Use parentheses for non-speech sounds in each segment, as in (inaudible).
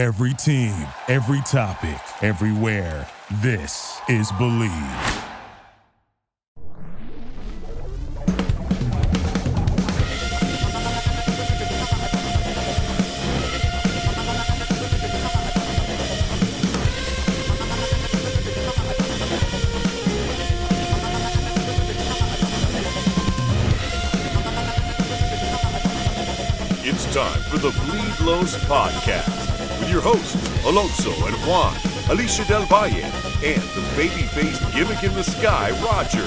Every team, every topic, everywhere. This is Believe. It's time for the Bleed Los Podcast your hosts, Alonso and Juan, Alicia Del Valle, and the baby-faced gimmick in the sky, Roger.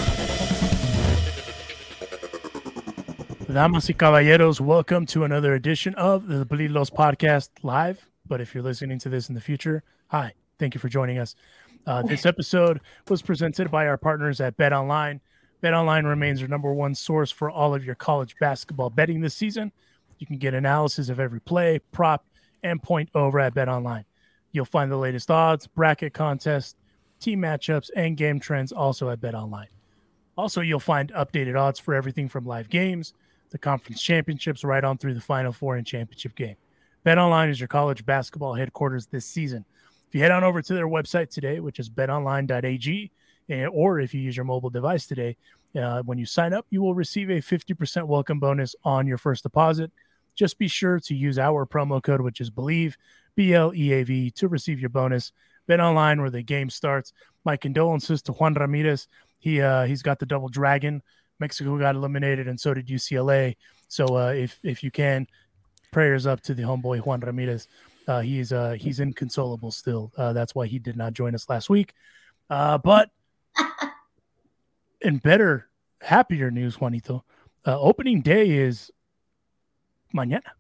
Damas y caballeros, welcome to another edition of the Bleed Los Podcast live. But if you're listening to this in the future, hi, thank you for joining us. Uh, this (laughs) episode was presented by our partners at Bet Online. Bet Online remains your number one source for all of your college basketball betting this season. You can get analysis of every play, prop, and point over at Bet Online. You'll find the latest odds, bracket contests, team matchups, and game trends also at Bet Online. Also, you'll find updated odds for everything from live games, the conference championships, right on through the Final Four and championship game. Bet Online is your college basketball headquarters this season. If you head on over to their website today, which is betonline.ag, or if you use your mobile device today, uh, when you sign up, you will receive a 50% welcome bonus on your first deposit. Just be sure to use our promo code, which is Believe, B L E A V, to receive your bonus. Bet online where the game starts. My condolences to Juan Ramirez. He uh, he's got the double dragon. Mexico got eliminated, and so did UCLA. So uh, if if you can, prayers up to the homeboy Juan Ramirez. Uh, he's uh, he's inconsolable still. Uh, that's why he did not join us last week. Uh, but (laughs) in better, happier news, Juanito, uh, opening day is mañana.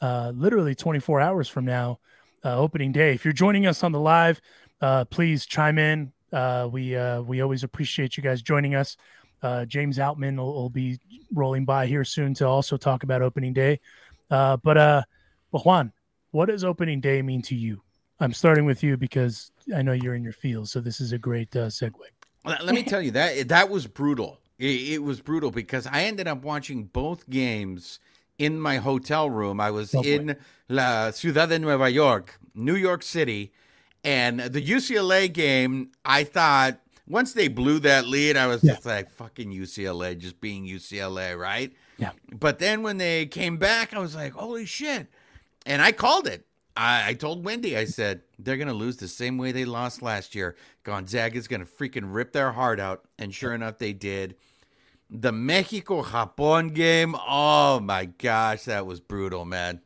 Uh, literally 24 hours from now, uh, opening day. If you're joining us on the live, uh, please chime in. Uh, we uh, we always appreciate you guys joining us. Uh, James Outman will, will be rolling by here soon to also talk about opening day. But uh, but Juan, what does opening day mean to you? I'm starting with you because I know you're in your field, so this is a great segue. Let let me tell you that that was brutal. It, it was brutal because I ended up watching both games in my hotel room. I was in La Ciudad de Nueva York, New York City, and the UCLA game. I thought once they blew that lead, I was Yeah. just like, "Fucking UCLA, just being UCLA, right?" Yeah. But then when they came back, I was like, "Holy shit!" And I called it. I, I told Wendy, I said, they're going to lose the same way they lost last year. Gonzaga's going to freaking rip their heart out. And sure enough, they did. The Mexico Japón game, oh my gosh, that was brutal, man.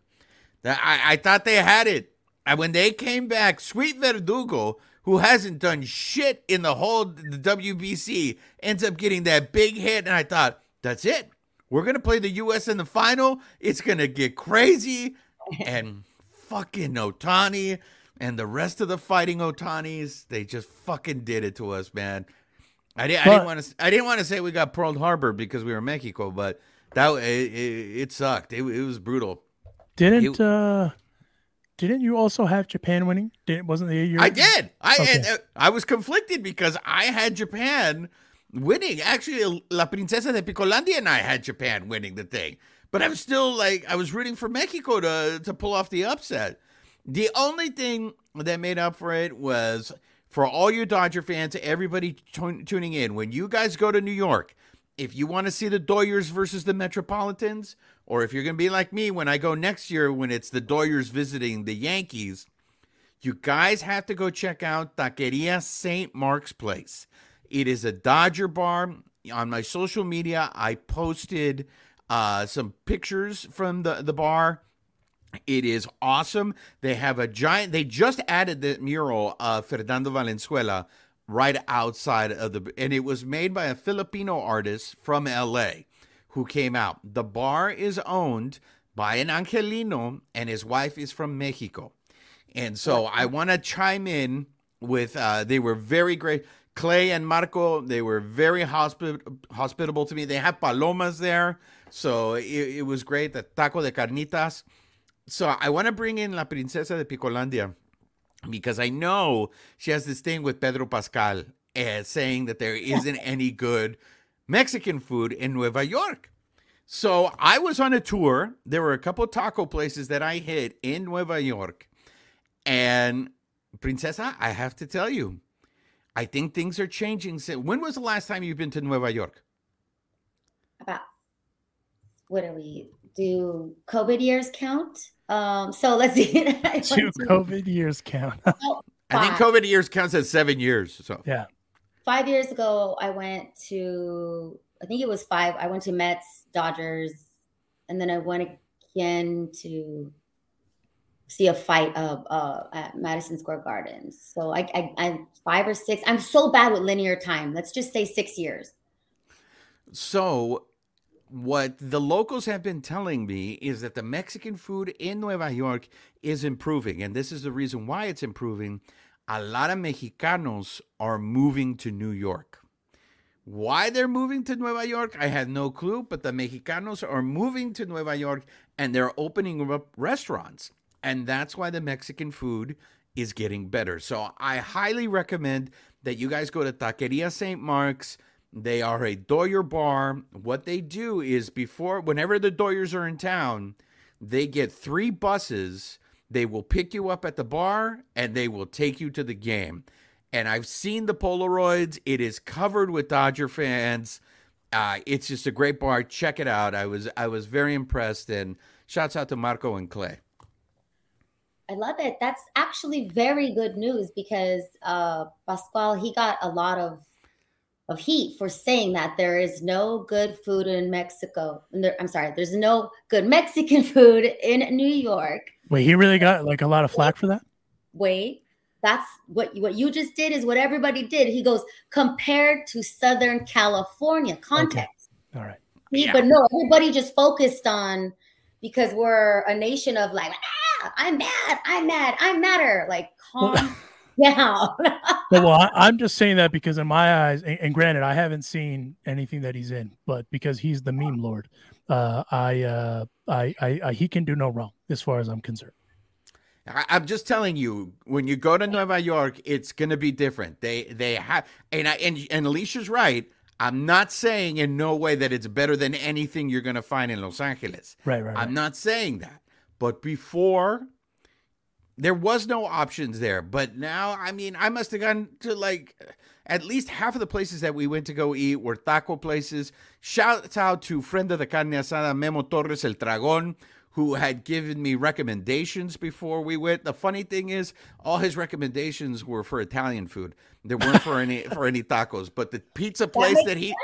That I, I thought they had it. And when they came back, Sweet Verdugo, who hasn't done shit in the whole the WBC, ends up getting that big hit. And I thought, that's it. We're going to play the U.S. in the final. It's going to get crazy. (laughs) And fucking Ohtani and the rest of the fighting Ohtanis, they just fucking did it to us, man. I, di- I didn't want to. I didn't want to say we got Pearl Harbor because we were in Mexico, but that it, it, it sucked. It, it was brutal. Didn't You- uh didn't you also have Japan winning? Didn't wasn't the year I did. I Okay. and, uh, I was conflicted because I had Japan winning. Actually, La Princesa de Picolandia and I had Japan winning the thing, but I'm still like I was rooting for Mexico to to pull off the upset. The only thing that made up for it was for all you Dodger fans, everybody tun- tuning in. When you guys go to New York, if you want to see the Doyers versus the Metropolitans, or if you're going to be like me when I go next year when it's the Doyers visiting the Yankees, you guys have to go check out Taqueria St. Mark's Place. It is a Dodger bar. On my social media, I posted uh, some pictures from the, the bar. It is awesome. They have a giant, they just added the mural of Fernando Valenzuela right outside of the, and it was made by a Filipino artist from LA who came out. The bar is owned by an Angelino, and his wife is from Mexico. And so I want to chime in with uh, they were very great. Clay and Marco, they were very hospi- hospitable to me. They have palomas there. So it, it was great. The taco de carnitas. So I want to bring in La Princesa de Picolandia because I know she has this thing with Pedro Pascal uh, saying that there isn't any good Mexican food in Nueva York. So I was on a tour. There were a couple taco places that I hit in Nueva York. And Princesa, I have to tell you, I think things are changing. When was the last time you've been to Nueva York? About what do we do? COVID years count? Um, so let's see. (laughs) Two COVID years count. (laughs) oh, I think. COVID years counts as seven years. So yeah. five years ago i went to i think it was five i went to mets dodgers and then i went again to see a fight uh, uh, at madison square gardens so I, I i'm five or six i'm so bad with linear time let's just say six years So, what the locals have been telling me is that the Mexican food in Nueva York is improving. And this is the reason why it's improving. A lot of Mexicanos are moving to New York. Why they're moving to Nueva York, I had no clue, but the Mexicanos are moving to Nueva York and they're opening up restaurants. And that's why the Mexican food is getting better. So I highly recommend that you guys go to Taqueria St. Mark's. They are a Doyer bar. What they do is before, whenever the Doyers are in town, they get three buses. They will pick you up at the bar and they will take you to the game. And I've seen the Polaroids. It is covered with Dodger fans. Uh, it's just a great bar. Check it out. I was I was very impressed. And shouts out to Marco and Clay. I love it. That's actually very good news because uh, Pascual he got a lot of of heat for saying that there is no good food in Mexico. There- I'm sorry, there's no good Mexican (laughs) food in New York. Wait, he really got like a lot of flack for that? Wait, that's what what you just did is what everybody did. He goes compared to Southern California context. All right. See, Yeah. But no, everybody just focused on because we're a nation of like, ah, I'm mad, I'm mad, I'm madder. Like, calm (laughs) down. (laughs) Well, I, I'm just saying that because in my eyes, and, and granted, I haven't seen anything that he's in, but because he's the meme lord, uh, I, uh, I, I, I, he can do no wrong as far as I'm concerned. I, I'm just telling you, when you go to Nueva York, it's gonna be different. They they have, and I and and Alicia's right. I'm not saying in no way that it's better than anything you're gonna find in Los Angeles. Right, right, right. I'm not saying that. But before, there was no options there. But now, I mean, I must have gone to like at least half of the places that we went to go eat were taco places. Shout out to friend of the carne asada, Memo Torres El Dragón, who had given me recommendations before we went. The funny thing is, all his recommendations were for Italian food. There weren't for any (laughs) for any tacos. But the pizza place makes that he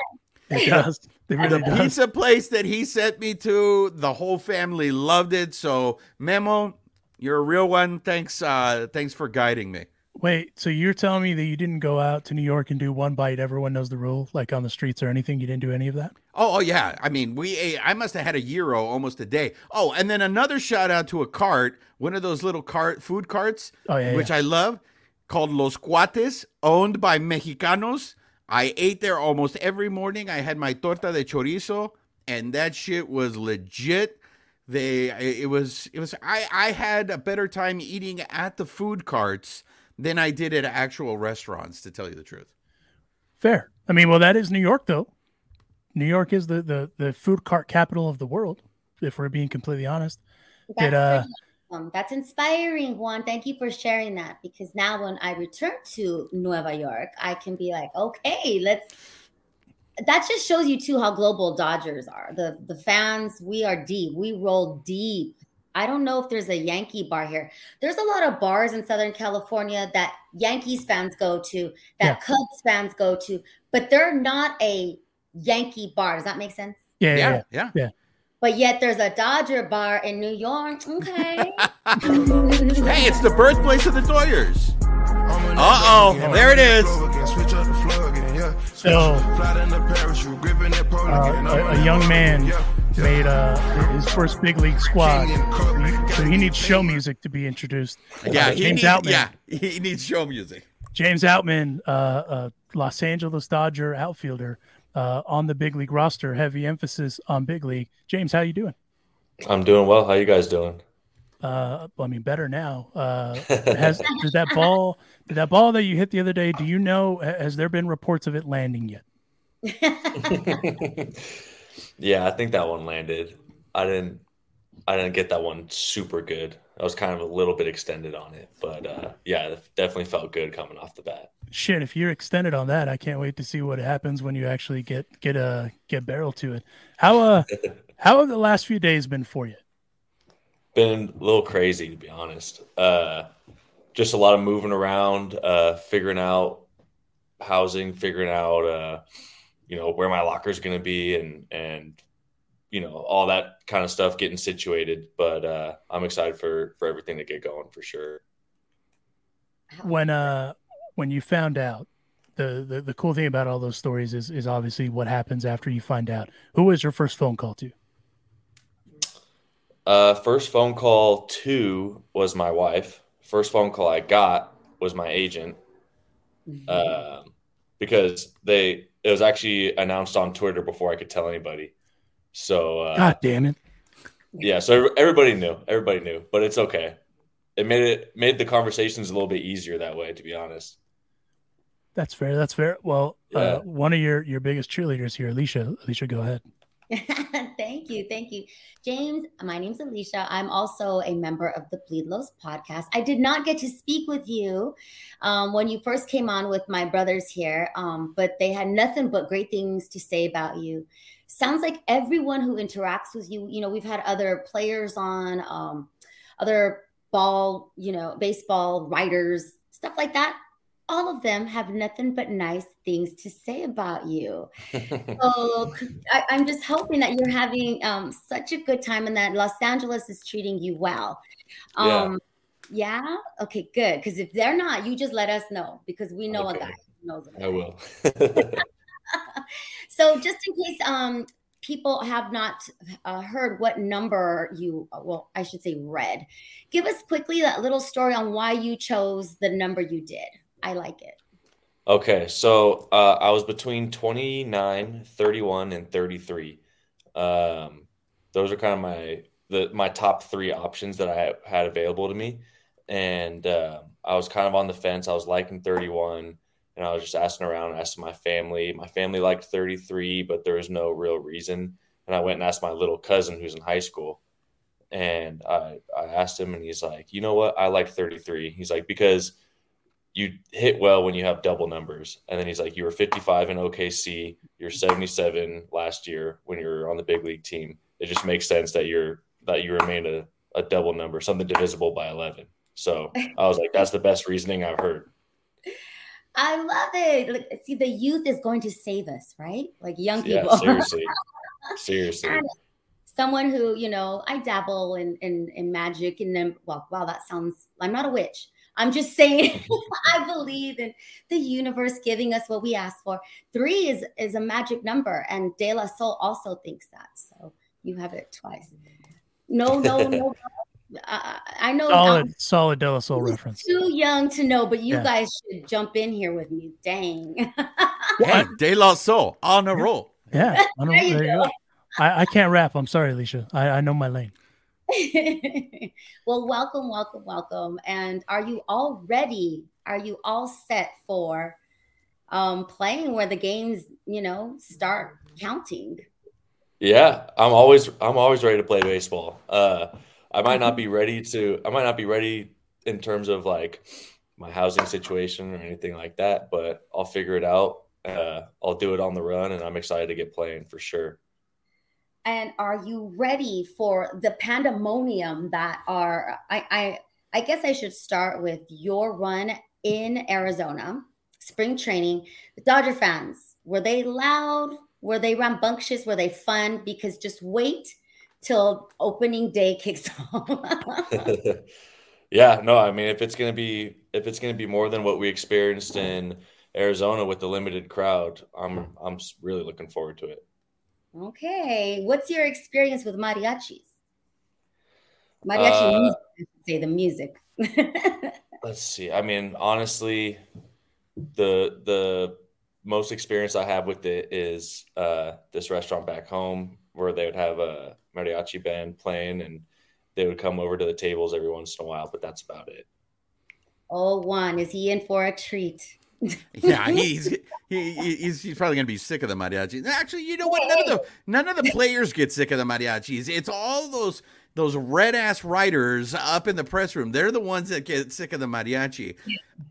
It does. It really the does. pizza place that he sent me to, the whole family loved it. So Memo, you're a real one. Thanks, uh, thanks for guiding me. Wait, so you're telling me that you didn't go out to New York and do one bite? Everyone knows the rule, like on the streets or anything. You didn't do any of that. Oh, oh yeah. I mean, we ate, I must have had a euro almost a day. Oh, and then another shout out to a cart, one of those little cart food carts, Oh yeah, which yeah. I love, called Los Cuates, owned by Mexicanos. I ate there almost every morning. I had my torta de chorizo, and that shit was legit. They it was it was I I had a better time eating at the food carts than I did at actual restaurants, to tell you the truth. fair. I mean, well, that is New York, though. New York is the the the food cart capital of the world. If we're being completely honest. That's, Did, uh, awesome. That's inspiring, Juan. Thank you for sharing that because now when I return to Nueva York, I can be like, okay, let's. That just shows you too how global Dodgers are. The the fans, we are deep. We roll deep. I don't know if there's a Yankee bar here. There's a lot of bars in Southern California that Yankees fans go to, that Yeah. Cubs fans go to, but they're not a Yankee bar. Does that make sense? Yeah, yeah, yeah. yeah. But yet there's a Dodger bar in New York. Okay. (laughs) Hey, it's the birthplace of the Doyers. (laughs) Uh-oh, there it is. So, uh, a, a young man made uh, his first big league squad. So he needs show music to be introduced. Yeah, Uh, he James needs, Outman. yeah, he needs show music. James Outman, uh, uh, Los Angeles Dodger outfielder, uh, on the big league roster. Heavy emphasis on big league. James, how you doing? I'm doing well. How you guys doing? Uh, I mean, better now. Uh, has (laughs) did that ball? Did that ball that you hit the other day? Do you know? Has there been reports of it landing yet? (laughs) yeah, I think that one landed. I didn't I didn't get that one super good. I was kind of a little bit extended on it, but uh, yeah, it definitely felt good coming off the bat. Shit, if you're extended on that, I can't wait to see what happens when you actually get get a get barrel to it. How uh (laughs) how have the last few days been for you? Been a little crazy to be honest. Uh, just a lot of moving around, uh, figuring out housing, figuring out uh, you know where my locker is going to be, and and you know all that kind of stuff getting situated. But uh, I'm excited for for everything to get going for sure. When uh when you found out, the, the the cool thing about all those stories is is obviously what happens after you find out. Who was your first phone call to? Uh, first phone call to was my wife. First phone call I got was my agent. Uh, because they it was actually announced on Twitter before I could tell anybody. So uh, God damn it! Yeah, so everybody knew. Everybody knew, but it's okay. It made it made the conversations a little bit easier that way, to be honest. That's fair. That's fair. Well, Yeah. uh, one of your your biggest cheerleaders here, Alicia. Alicia, go ahead. (laughs) thank you. Thank you. James, my name's Alicia. I'm also a member of the Bleed Lows podcast. I did not get to speak with you um, when you first came on with my brothers here, um, but they had nothing but great things to say about you. Sounds like everyone who interacts with you, you know, we've had other players on, um, other ball, you know, baseball writers, stuff like that. All of them have nothing but nice things to say about you. (laughs) So I, I'm just hoping that you're having um, such a good time and that Los Angeles is treating you well. Yeah. Um, yeah. Okay. Good. Because if they're not, you just let us know because we know Okay. a guy who knows. a I guy. I will. (laughs) So just in case um, people have not uh, heard what number you, well, I should say read, give us quickly that little story on why you chose the number you did. I like it. Okay, so uh, I was between 29, 31, and 33. Um, those are kind of my the my top three options that I had available to me, and uh, I was kind of on the fence. I was liking 31, and I was just asking around, asking my family. My family liked 33, but there was no real reason. And I went and asked my little cousin who's in high school, and I I asked him, and he's like, you know what, I like 33. He's like because you hit well when you have double numbers. And then he's like, you were 55 in OKC, you're 77 last year when you're on the big league team. It just makes sense that you're that you remain a, a double number, something divisible by 11. So I was like, that's the best reasoning I've heard. I love it. Like, see, the youth is going to save us, right? Like young Yeah, people. seriously, (laughs) seriously. And someone who you know i dabble in in, in magic and then well wow that sounds i'm not a witch i'm just saying (laughs) i believe in the universe giving us what we ask for three is is a magic number and de la soul also thinks that so you have it twice no no no uh, (laughs) i know Solid, I'm solid De La Soul reference. too young to know but you Yeah. guys should jump in here with me dang Hey, De La Soul on a roll. Yeah, I don't, (laughs) There you there you go. go. I, I can't rap. I'm sorry, Alicia. I, I know my lane. (laughs) well, welcome, welcome, welcome. And are you all ready? Are you all set for um, playing where the games, you know, start counting? Yeah, I'm always I'm always ready to play baseball. Uh, I might not be (laughs) ready to I might not be ready in terms of like my housing situation or anything like that, but I'll figure it out. Uh, I'll do it on the run, and I'm excited to get playing for sure. And are you ready for the pandemonium that are? I, I, I guess I should start with your run in Arizona, spring training. The Dodger fans were they loud? Were they rambunctious? Were they fun? Because just wait till opening day kicks (laughs) off. (laughs) yeah, no, I mean if it's gonna be if it's gonna be more than what we experienced in Arizona with the limited crowd, I'm I'm really looking forward to it. Okay. What's your experience with mariachis? Mariachi Uh, music, say the music. (laughs) Let's see. I mean, honestly, the the most experience I have with it is uh, this restaurant back home where they would have a mariachi band playing and they would come over to the tables every once in a while, but that's about it. oh, one. Is he in for a treat? Yeah, he's (laughs) he, he- he's, he's probably gonna be sick of the mariachi. Actually, you know what? None of the none of the players get sick of the mariachis. It's all those those red ass writers up in the press room. They're the ones that get sick of the mariachi.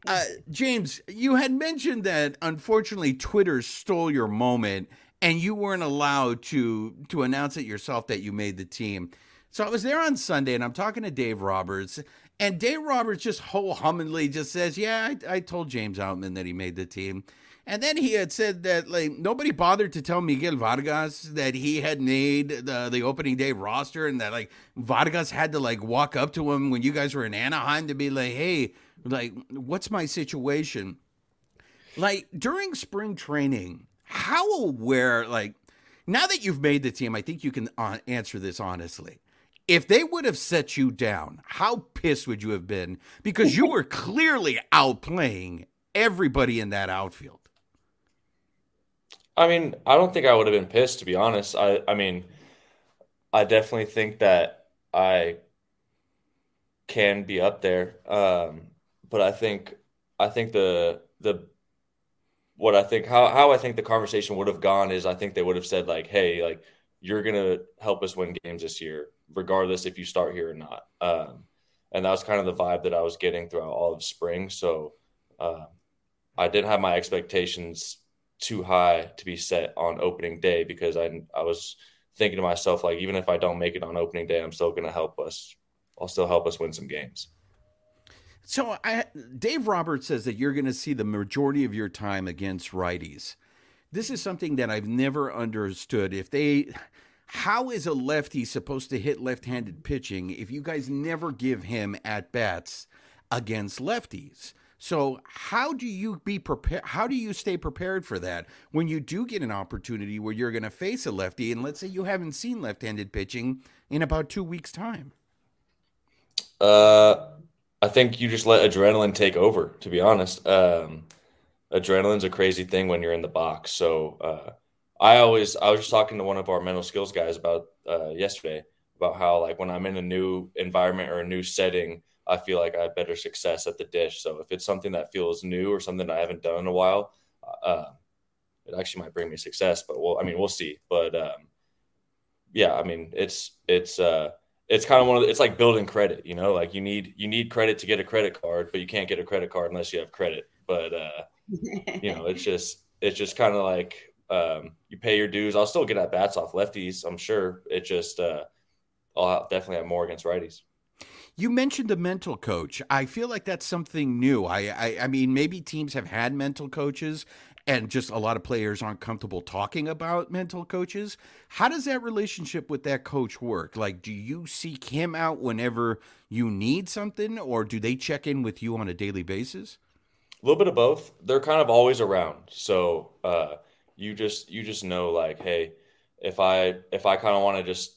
Uh, James, you had mentioned that unfortunately Twitter stole your moment and you weren't allowed to to announce it yourself that you made the team. So I was there on Sunday and I'm talking to Dave Roberts and Dave Roberts just whole hummingly just says, "Yeah, I, I told James Outman that he made the team." And then he had said that like nobody bothered to tell Miguel Vargas that he had made the the opening day roster, and that like Vargas had to like walk up to him when you guys were in Anaheim to be like, "Hey, like, what's my situation?" Like during spring training, how aware like now that you've made the team, I think you can uh, answer this honestly. If they would have set you down, how pissed would you have been? Because you were clearly outplaying everybody in that outfield. I mean, I don't think I would have been pissed to be honest. I I mean, I definitely think that I can be up there. Um, but I think I think the the what I think how how I think the conversation would have gone is I think they would have said like, "Hey, like you're gonna help us win games this year, regardless if you start here or not." Um, and that was kind of the vibe that I was getting throughout all of spring. So uh, I didn't have my expectations too high to be set on opening day because I I was thinking to myself like even if I don't make it on opening day, I'm still going to help us. I'll still help us win some games. So I, Dave Roberts says that you're going to see the majority of your time against righties. This is something that I've never understood. If they, how is a lefty supposed to hit left-handed pitching if you guys never give him at bats against lefties? So how do you be prepared? How do you stay prepared for that when you do get an opportunity where you're going to face a lefty, and let's say you haven't seen left-handed pitching in about two weeks' time? Uh, I think you just let adrenaline take over. To be honest, um, adrenaline's a crazy thing when you're in the box. So uh, I always, I was just talking to one of our mental skills guys about uh, yesterday about how like when I'm in a new environment or a new setting I feel like I have better success at the dish. So if it's something that feels new or something I haven't done in a while, uh, it actually might bring me success. But we'll, I mean, we'll see. But um, yeah, I mean, it's it's uh, it's kind of one of the, it's like building credit. You know, like you need you need credit to get a credit card, but you can't get a credit card unless you have credit. But uh, (laughs) you know, it's just it's just kind of like um, you pay your dues. I'll still get at bats off lefties. I'm sure. It just uh, I'll definitely have more against righties. You mentioned the mental coach. I feel like that's something new. I, I, I mean, maybe teams have had mental coaches, and just a lot of players aren't comfortable talking about mental coaches. How does that relationship with that coach work? Like, do you seek him out whenever you need something, or do they check in with you on a daily basis? A little bit of both. They're kind of always around, so uh, you just you just know like, hey, if I if I kind of want to just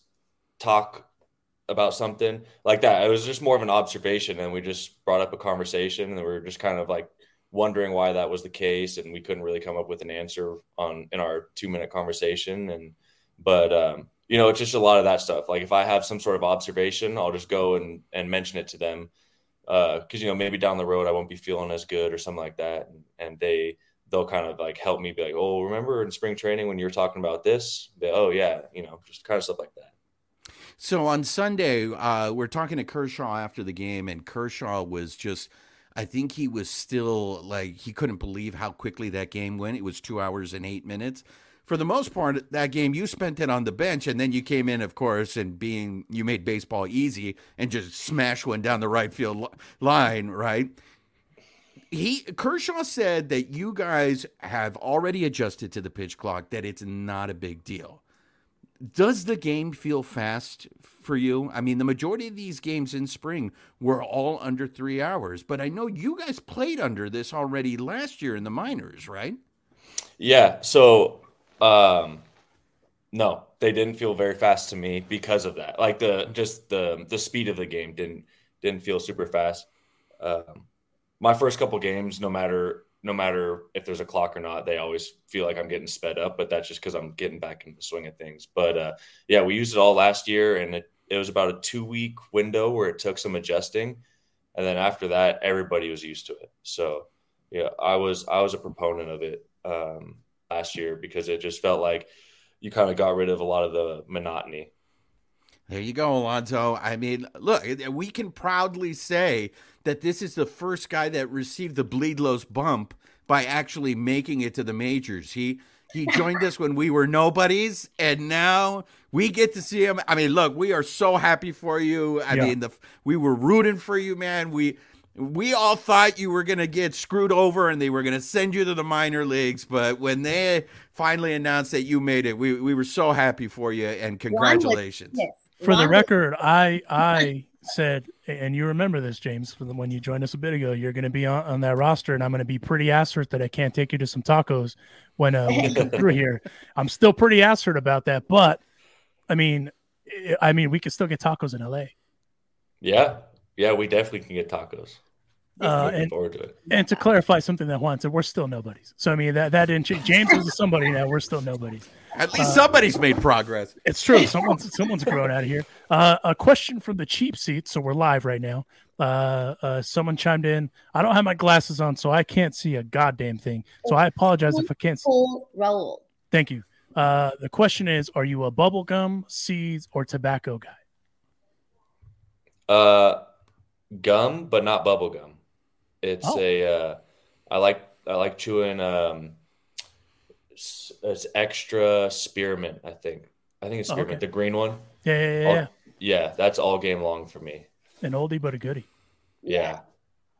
talk about something like that. It was just more of an observation, and we just brought up a conversation, and we were just kind of like wondering why that was the case, and we couldn't really come up with an answer on in our two minute conversation. And but um, you know, it's just a lot of that stuff. Like if I have some sort of observation, I'll just go and and mention it to them because uh, you know maybe down the road I won't be feeling as good or something like that, and, and they they'll kind of like help me be like, oh, remember in spring training when you were talking about this? They, oh yeah, you know, just kind of stuff like that. So on Sunday, uh, we're talking to Kershaw after the game, and Kershaw was just. I think he was still like he couldn't believe how quickly that game went. It was two hours and eight minutes. For the most part, that game you spent it on the bench, and then you came in, of course, and being you made baseball easy and just smashed one down the right field line, right? He Kershaw said that you guys have already adjusted to the pitch clock, that it's not a big deal does the game feel fast for you? I mean, the majority of these games in spring were all under three hours, but I know you guys played under this already last year in the minors, right? Yeah. So, um, no, they didn't feel very fast to me because of that. Like the just the the speed of the game didn't didn't feel super fast. Um, my first couple games, no matter no matter if there's a clock or not, they always feel like I'm getting sped up, but that's just because I'm getting back into the swing of things. But uh, yeah, we used it all last year, and it, it was about a two week window where it took some adjusting, and then after that, everybody was used to it. So yeah, I was I was a proponent of it um, last year because it just felt like you kind of got rid of a lot of the monotony There you go, Alonso. I mean, look, we can proudly say that this is the first guy that received the Bleedlos bump by actually making it to the majors. He he (laughs) joined us when we were nobodies, and now we get to see him. I mean, look, we are so happy for you. I Yeah. mean, the we were rooting for you, man. We we all thought you were gonna get screwed over and they were gonna send you to the minor leagues, but when they finally announced that you made it, we we were so happy for you and congratulations. Yes. For the record, I I (laughs) said, and you remember this, James, from when you joined us a bit ago, you're going to be on, on that roster, and I'm going to be pretty assert that I can't take you to some tacos when uh, we come through here. (laughs) I'm still pretty assert about that, but I mean, I- I mean, we could still get tacos in LA. Yeah, yeah, we definitely can get tacos. Uh, and forward to it. and to clarify something that Juan said, we're still nobodies. So I mean that that didn't change. James is somebody now. We're still nobodies. At least somebody's made progress. It's true. Someone's someone's grown out of here. Uh, a question from the cheap seat. So we're live right now. Uh, uh, someone chimed in. I don't have my glasses on, so I can't see a goddamn thing. So I apologize if I can't. See. Roll. Thank you. Uh, the question is: Are you a bubblegum, seeds, or tobacco guy? Uh, gum, but not bubble gum. It's Oh. a. Uh, I like I like chewing. Um, s- it's extra spearmint. I think. I think it's Oh, spearmint, okay. the green one. Yeah, yeah, yeah. Oh, yeah. Yeah, that's all game long for me. An oldie but a goodie. Yeah,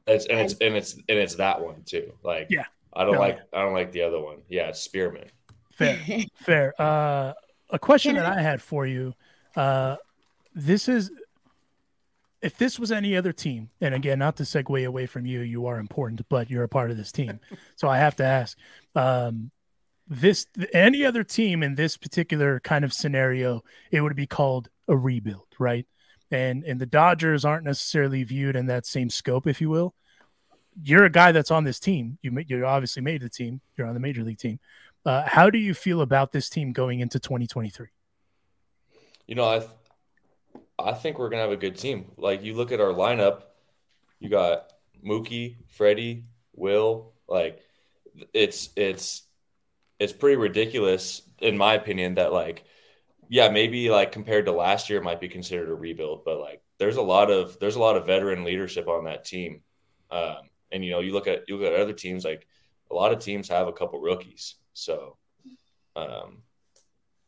it's and it's and it's and it's that one too. Like Yeah. I don't No, like I don't like the other one. Yeah, it's spearmint. Fair, (laughs) fair. Uh, a question that I had for you. Uh, this is if this was any other team, and again, not to segue away from you, you are important, but you're a part of this team. (laughs) so I have to ask, um, this any other team in this particular kind of scenario, it would be called a rebuild, right? And and the Dodgers aren't necessarily viewed in that same scope, if you will. You're a guy that's on this team. You you obviously made the team. You're on the major league team. Uh, how do you feel about this team going into 2023? You know, I th- I think we're gonna have a good team. Like you look at our lineup, you got Mookie, Freddie, Will. Like it's it's it's pretty ridiculous in my opinion that like yeah maybe like compared to last year it might be considered a rebuild, but like there's a lot of there's a lot of veteran leadership on that team. Um, and you know you look at you look at other teams like a lot of teams have a couple rookies, so um,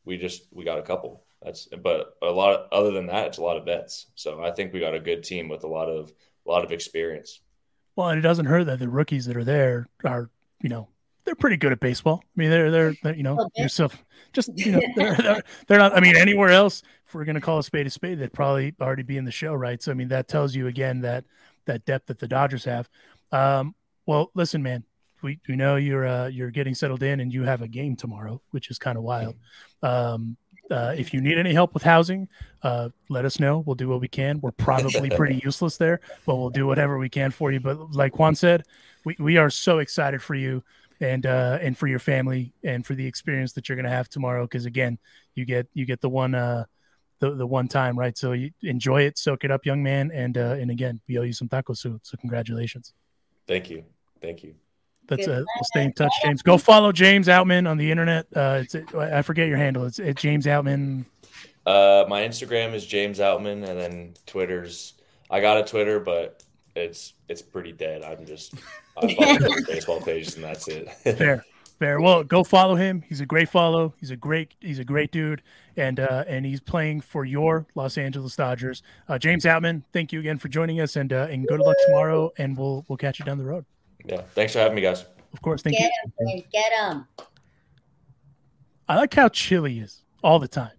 we just we got a couple. That's but a lot of, other than that, it's a lot of vets. So I think we got a good team with a lot of a lot of experience. Well, and it doesn't hurt that the rookies that are there are, you know, they're pretty good at baseball. I mean, they're they're, they're you know, yourself just you know, (laughs) they're, they're they're not. I mean, anywhere else, if we're gonna call a spade a spade, they'd probably already be in the show, right? So I mean, that tells you again that that depth that the Dodgers have. Um, well, listen, man, we we know you're uh, you're getting settled in, and you have a game tomorrow, which is kind of wild. Um, uh, if you need any help with housing, uh, let us know. We'll do what we can. We're probably (laughs) pretty useless there, but we'll do whatever we can for you. But like Juan said, we, we are so excited for you and uh, and for your family and for the experience that you're going to have tomorrow. Because again, you get you get the one uh, the the one time, right? So you enjoy it, soak it up, young man, and uh, and again, we owe you some taco soup. So congratulations. Thank you, thank you. That's Good uh, we'll stay in touch, James. Go follow James Outman on the internet. Uh, it's I forget your handle. It's, it's James Outman. Uh, my Instagram is James Outman, and then Twitter's. I got a Twitter, but it's it's pretty dead. I'm just (laughs) I follow baseball pages, and that's it. (laughs) Fair, fair. Well, go follow him. He's a great follow. He's a great he's a great dude, and uh, and he's playing for your Los Angeles Dodgers. Uh, James Outman, thank you again for joining us, and uh, and good luck tomorrow. And we'll we'll catch you down the road. yeah, thanks for having me, guys. Of course. Thank Get you. him, Get him. I like how chill he is all the time.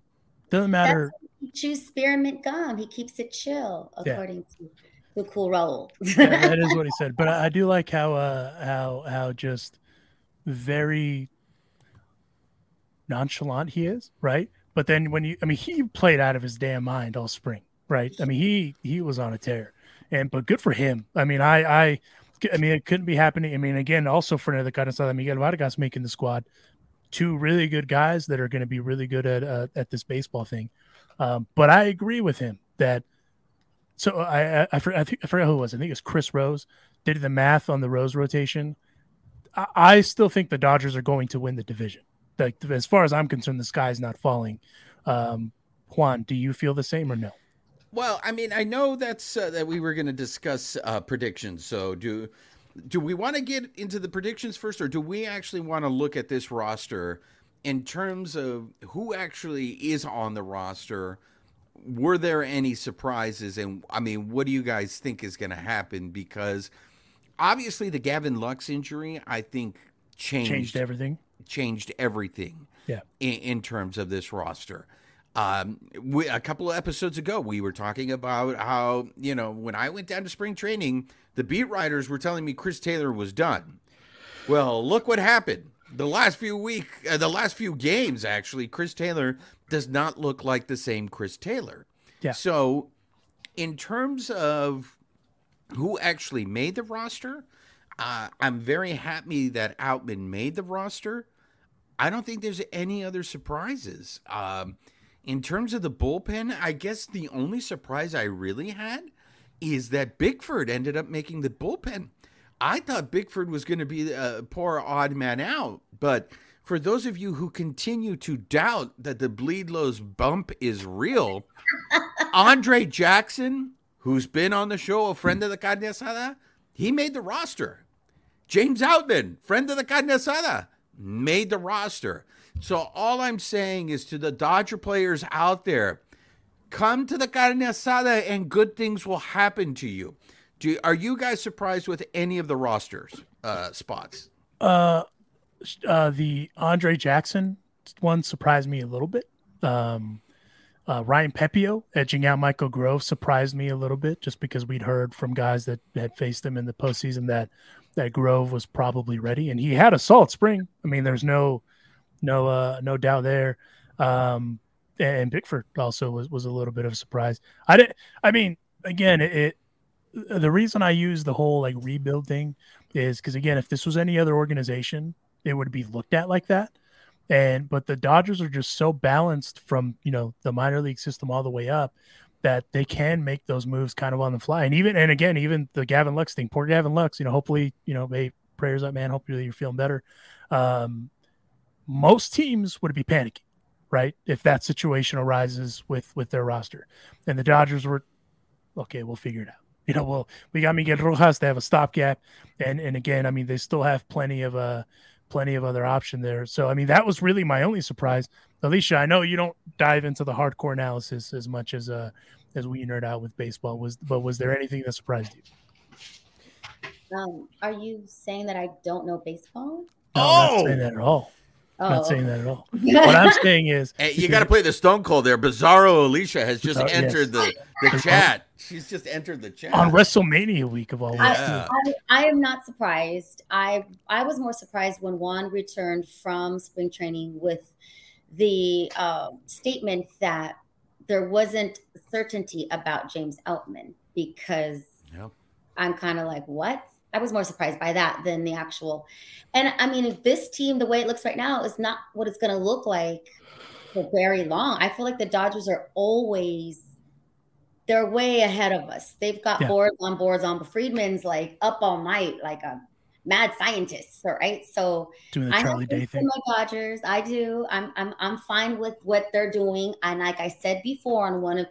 Doesn't matter. He chews spearmint gum. He keeps it chill, Yeah. according to the cool roll. Yeah, that (laughs) is what he said. But I, I do like how uh how how just very nonchalant he is, right? But then when you I mean he played out of his damn mind all spring, right? I mean he he was on a tear. And but good for him. I mean I I I mean it couldn't be happening. I mean again also for another kind of stuff Miguel Vargas making the squad. Two really good guys that are going to be really good at uh, at this baseball thing. Um, but I agree with him that so I I, I, for, I, think, I forgot who it was. I think it was Chris Rose. Did the math on the Rose rotation. I, I still think the Dodgers are going to win the division. Like as far as I'm concerned, the sky is not falling. Um, Juan, do you feel the same or no? Well, I mean, I know that's uh, that we were going to discuss uh, predictions. So do do we want to get into the predictions first, or do we actually want to look at this roster in terms of who actually is on the roster? Were there any surprises? And I mean, what do you guys think is going to happen? Because obviously, the Gavin Lux injury, I think, changed Changed everything. changed everything. Yeah. In, in terms of this roster. Um, we, a couple of episodes ago, we were talking about how you know when I went down to spring training, the beat writers were telling me Chris Taylor was done. Well, look what happened. The last few week, uh, the last few games, actually, Chris Taylor does not look like the same Chris Taylor. Yeah. So, in terms of who actually made the roster, uh, I'm very happy that Outman made the roster. I don't think there's any other surprises. Um, in terms of the bullpen, I guess the only surprise I really had is that Bickford ended up making the bullpen. I thought Bickford was going to be a poor odd man out, but for those of you who continue to doubt that the Bleed Lows bump is real, (laughs) Andre Jackson, who's been on the show, a friend of the Carne Asada, he made the roster. James Outman, friend of the Carne Asada, made the roster. So all I'm saying is to the Dodger players out there, come to the Carne Asada and good things will happen to you. Do are you guys surprised with any of the rosters uh, spots? Uh, uh, the Andre Jackson one surprised me a little bit. Um, uh, Ryan Pepiot edging out Michael Grove surprised me a little bit, just because we'd heard from guys that had faced him in the postseason that that Grove was probably ready, and he had a solid spring. I mean, there's no no uh, no doubt there. Um, and Bickford also was was a little bit of a surprise. I didn't. I mean, again, it the reason I use the whole like rebuild thing is because again, if this was any other organization, it would be looked at like that. And but the Dodgers are just so balanced from you know the minor league system all the way up that they can make those moves kind of on the fly. And even and again, even the Gavin Lux thing, poor Gavin Lux, you know, hopefully, you know, hey, prayers up, man. Hopefully you're feeling better. Um, most teams would be panicking, right? If that situation arises with with their roster. And the Dodgers were okay, we'll figure it out. (laughs) You know, well, we got Miguel Rojas. They have a stopgap, and and again, I mean, they still have plenty of uh plenty of other option there. So I mean, that was really my only surprise. Alicia, I know you don't dive into the hardcore analysis as much as uh as we nerd out with baseball. Was but was there anything that surprised you? Um, are you saying that I don't know baseball? No, I'm not saying that at all. Oh, I'm not saying that at all. (laughs) What I'm saying is, Hey, you got to play the Stone Cold there. Bizarro Alicia has just Bizarro, yes. entered the, the chat. She's just entered the chat. on WrestleMania week of all weeks. Yeah. too. I, I am not surprised. I I was more surprised when Juan returned from spring training with the uh, statement that there wasn't certainty about James Outman because Yep. I'm kind of like, what? I was more surprised by that than the actual. And I mean, if this team, the way it looks right now, is not what it's going to look like for very long. I feel like the Dodgers are always they're way ahead of us. They've got Yeah. boards on boards on. But Friedman's like up all night, like a mad scientist. All right, so doing the I Charlie Day thing. my Dodgers. I do. I'm I'm I'm fine with what they're doing. And like I said before on one of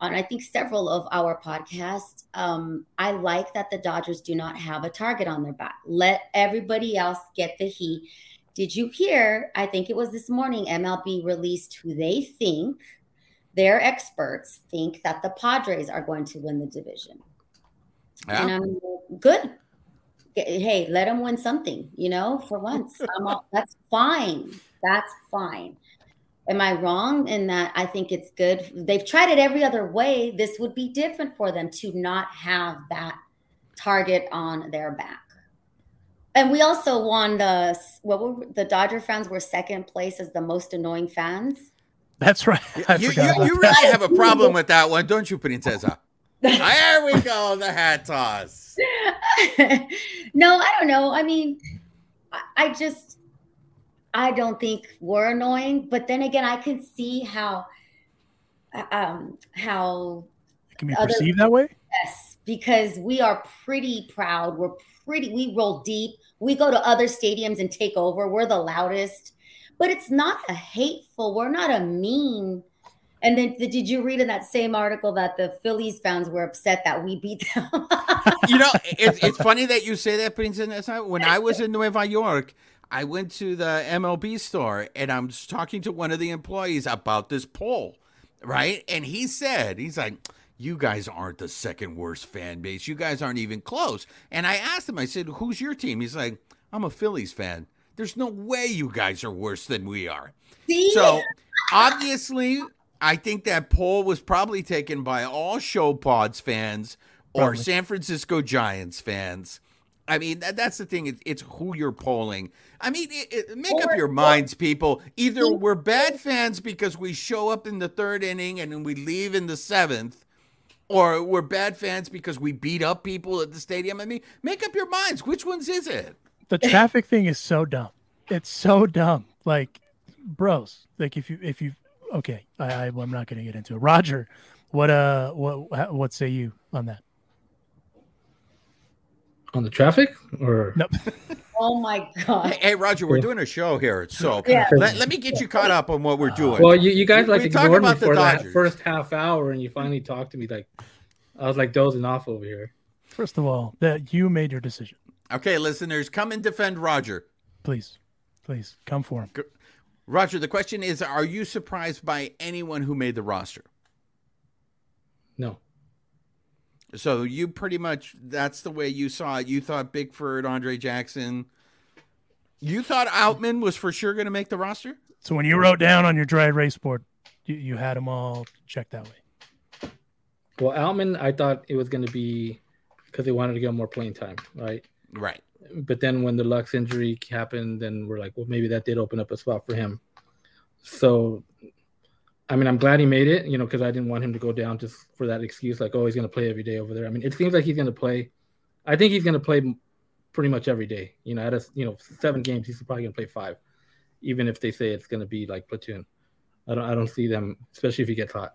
on I think several of our podcasts, um, I like that the Dodgers do not have a target on their back. Let everybody else get the heat. Did you hear? I think it was this morning MLB released who they think their experts think that the Padres are going to win the division. And I'm like, good. Hey, let them win something, you know, for once. (laughs) I'm all, that's fine. That's fine. Am I wrong in that I think it's good? They've tried it every other way. This would be different for them to not have that target on their back. And we also won the what were the Dodger fans were second place as the most annoying fans. That's right. (laughs) I You, you, you really have a problem with that one, don't you, Princesa? (laughs) There we go, the hat toss. (laughs) no, I don't know. I mean, I, I just, I don't think we're annoying. But then again, I can see how, um, how It can be Other- perceived that way. yes, because we are pretty proud. We're pretty. We roll deep. We go to other stadiums and take over. We're the loudest. But it's not a hateful. We're not a mean. And then did you read in that same article that the Phillies fans were upset that we beat them? (laughs) you know, it's, it's (laughs) funny that you say that, Princess. When I was in Nueva York, I went to the MLB store and I'm talking to one of the employees about this poll, right? And he said, he's like, you guys aren't the second worst fan base. You guys aren't even close. And I asked him, I said, who's your team? He's like, I'm a Phillies fan. There's no way you guys are worse than we are. See? So obviously, I think that poll was probably taken by all Show Pods fans or Probably. San Francisco Giants fans. I mean, that, that's the thing. It, it's who you're polling. I mean, it, it, make up your minds, people. Either we're bad fans because we show up in the third inning and then we leave in the seventh, or we're bad fans because we beat up people at the stadium. I mean, make up your minds. Which ones is it? The traffic thing is so dumb. It's so dumb. Like, bros, like if you if you okay, I, I I'm not gonna get into it. Roger, what uh what what say you on that? On the traffic or nope. (laughs) oh my god. Hey, hey, Roger, we're doing a show here, so Yeah. let, let me get you caught up on what we're doing. well, you, you guys like we talk ignored me about the for that first half hour, and you finally talked to me like I was like dozing off over here. first of all, that you made your decision. Okay, listeners, come and defend Roger. Please, please come for him. Roger, the question is Are you surprised by anyone who made the roster? No, So you pretty much, that's the way you saw it. You thought Bickford, Andre Jackson. You thought Outman was for sure going to make the roster? So when you wrote down on your dry erase board, you, you had them all checked that way. well, Outman, I thought it was going to be because they wanted to get more playing time, right? Right. But then when the Lux injury happened, then we're like, well, maybe that did open up a spot for him. So, I mean, I'm glad he made it, you know, because I didn't want him to go down just for that excuse, like, oh, he's going to play every day over there. I mean, it seems like he's going to play. I think he's going to play pretty much every day. You know, at a, you know seven games, he's probably going to play five, even if they say it's going to be like platoon. I don't, I don't see them, especially if he gets hot.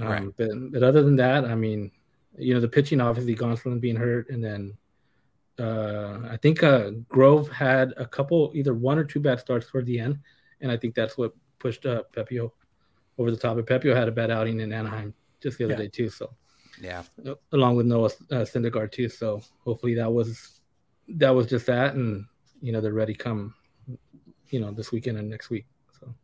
Um, Right. But but other than that, I mean, you know, the pitching obviously Gonsolin being hurt, and then uh, I think uh, Grove had a couple, either one or two bad starts toward the end, and I think that's what pushed uh, Pepiot over the top. And Pepiot had a bad outing in Anaheim just the other Yeah. day too, so Yeah. uh, along with Noah uh, Syndergaard too. So hopefully that was that was just that, and you know they're ready come, you know, this weekend and next week. So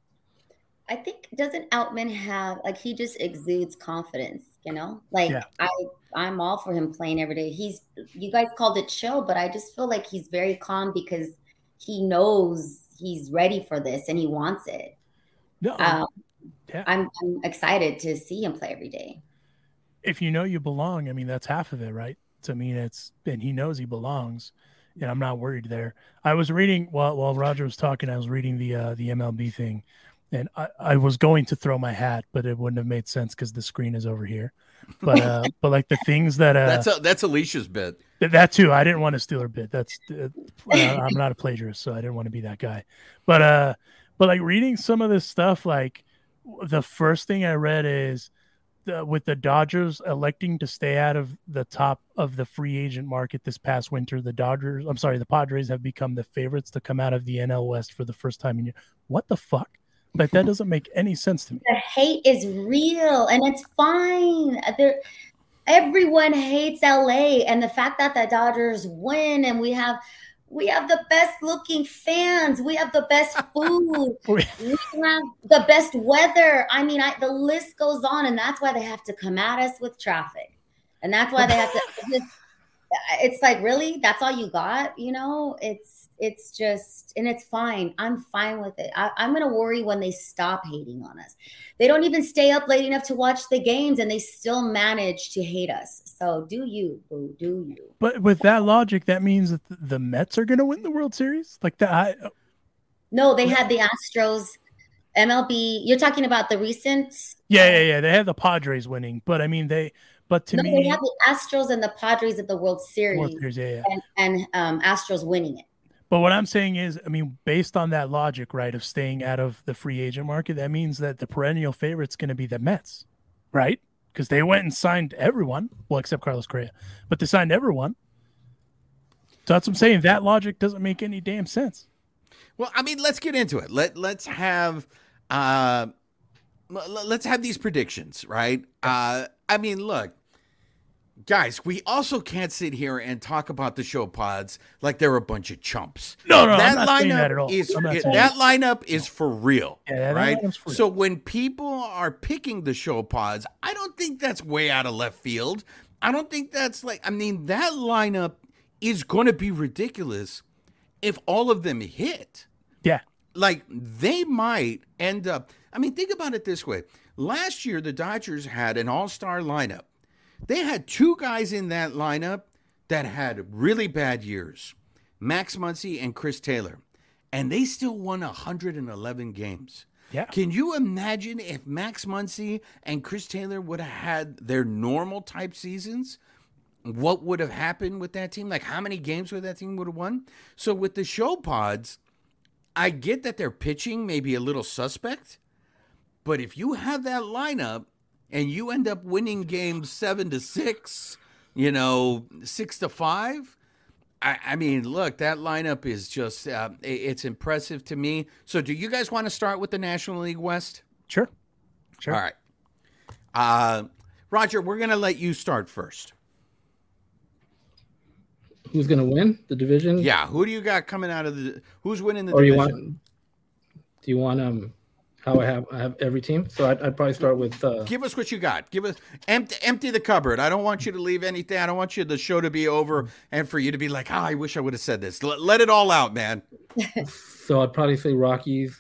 I think doesn't Outman have like he just exudes confidence, you know? Like Yeah. I I'm all for him playing every day. He's you guys called it chill, but I just feel like he's very calm because he knows he's ready for this and he wants it. No, Um, yeah. I'm I'm excited to see him play every day. if you know you belong, I mean that's half of it, right? I mean it's and he knows he belongs, and I'm not worried there. I was reading while while Roger was talking, I was reading the uh, the MLB thing, and I, I was going to throw my hat, but it wouldn't have made sense because the screen is over here. But uh, (laughs) but like the things that uh, That's a, that's Alicia's bit. Th- That too. I didn't want to steal her bit. That's uh, (laughs) I'm not a plagiarist, so I didn't want to be that guy. But uh, but like reading some of this stuff, like the first thing I read is the, with the Dodgers electing to stay out of the top of the free agent market this past winter, the Dodgers, I'm sorry, the Padres have become the favorites to come out of the NL West for the first time in year. What the fuck? Like that doesn't make any sense to me. The hate is real and it's fine. There everyone hates LA and the fact that the Dodgers win and we have we have the best looking fans. We have the best (laughs) food. we have the best weather. I mean, I, the list goes on, and that's why they have to come at us with traffic, and that's why they have to. (laughs) It's, like really, that's all you got, you know? It's it's just, and it's fine. I'm fine with it. I, I'm gonna worry when they stop hating on us. They don't even stay up late enough to watch the games, and they still manage to hate us. So do you, boo? Do you? But with that logic, that means that the- Mets are going to win the World Series. Like that, I, No, they had the Astros, MLB. You're talking about the recent. Yeah, yeah, yeah. They had the Padres winning, but I mean they. But to no, me, they had the Astros and the Padres at the World Series, World Series, yeah, yeah. and, and um, Astros winning it. But what I'm saying is, I mean, based on that logic, right, of staying out of the free agent market, that means that the perennial favorite's going to be the Mets, right? Because they went and signed everyone, well, except Carlos Correa, but they signed everyone. So that's what I'm saying. That logic doesn't make any damn sense. Well, I mean, let's get into it. Let let's have uh l- l- let's have these predictions, right? Uh, I mean, look, guys, we also can't sit here and talk about the show pods like they're a bunch of chumps. No, no, that not lineup that at all. is it- that lineup is for real, Yeah, right? for real. So when people are picking the show pods, I don't think that's way out of left field. I don't think that's like. I mean, that lineup is going to be ridiculous if all of them hit Yeah. like they might end up. I mean, think about it this way. Last year, the Dodgers had an all star lineup. They had two guys in that lineup that had really bad years Max Muncy and Chris Taylor. And they still won 111 games. Yeah. Can you imagine if Max Muncy and Chris Taylor would have had their normal type seasons? What would have happened with that team? Like how many games would that team would have won? So with the show pods, I get that their pitching may be a little suspect, but if you have that lineup and you end up winning games seven to six, you know, six to five, I, I mean, look, that lineup is just, uh, i- it's impressive to me. So, do you guys want to start with the National League West? Sure. Sure. All right. Uh, Roger, we're going to let you start first. Who's gonna win the division? Yeah. Who do you got coming out of the, who's winning the Or you division? want? Do you want um? How I have I have every team. So I'd, I'd probably start with uh, Give us what you got. Give us empty empty the cupboard. I don't want you to leave anything. I don't want you the show to be over and for you to be like, "Oh, I wish I would have said this." Let, let it all out, man. (laughs) So I'd probably say Rockies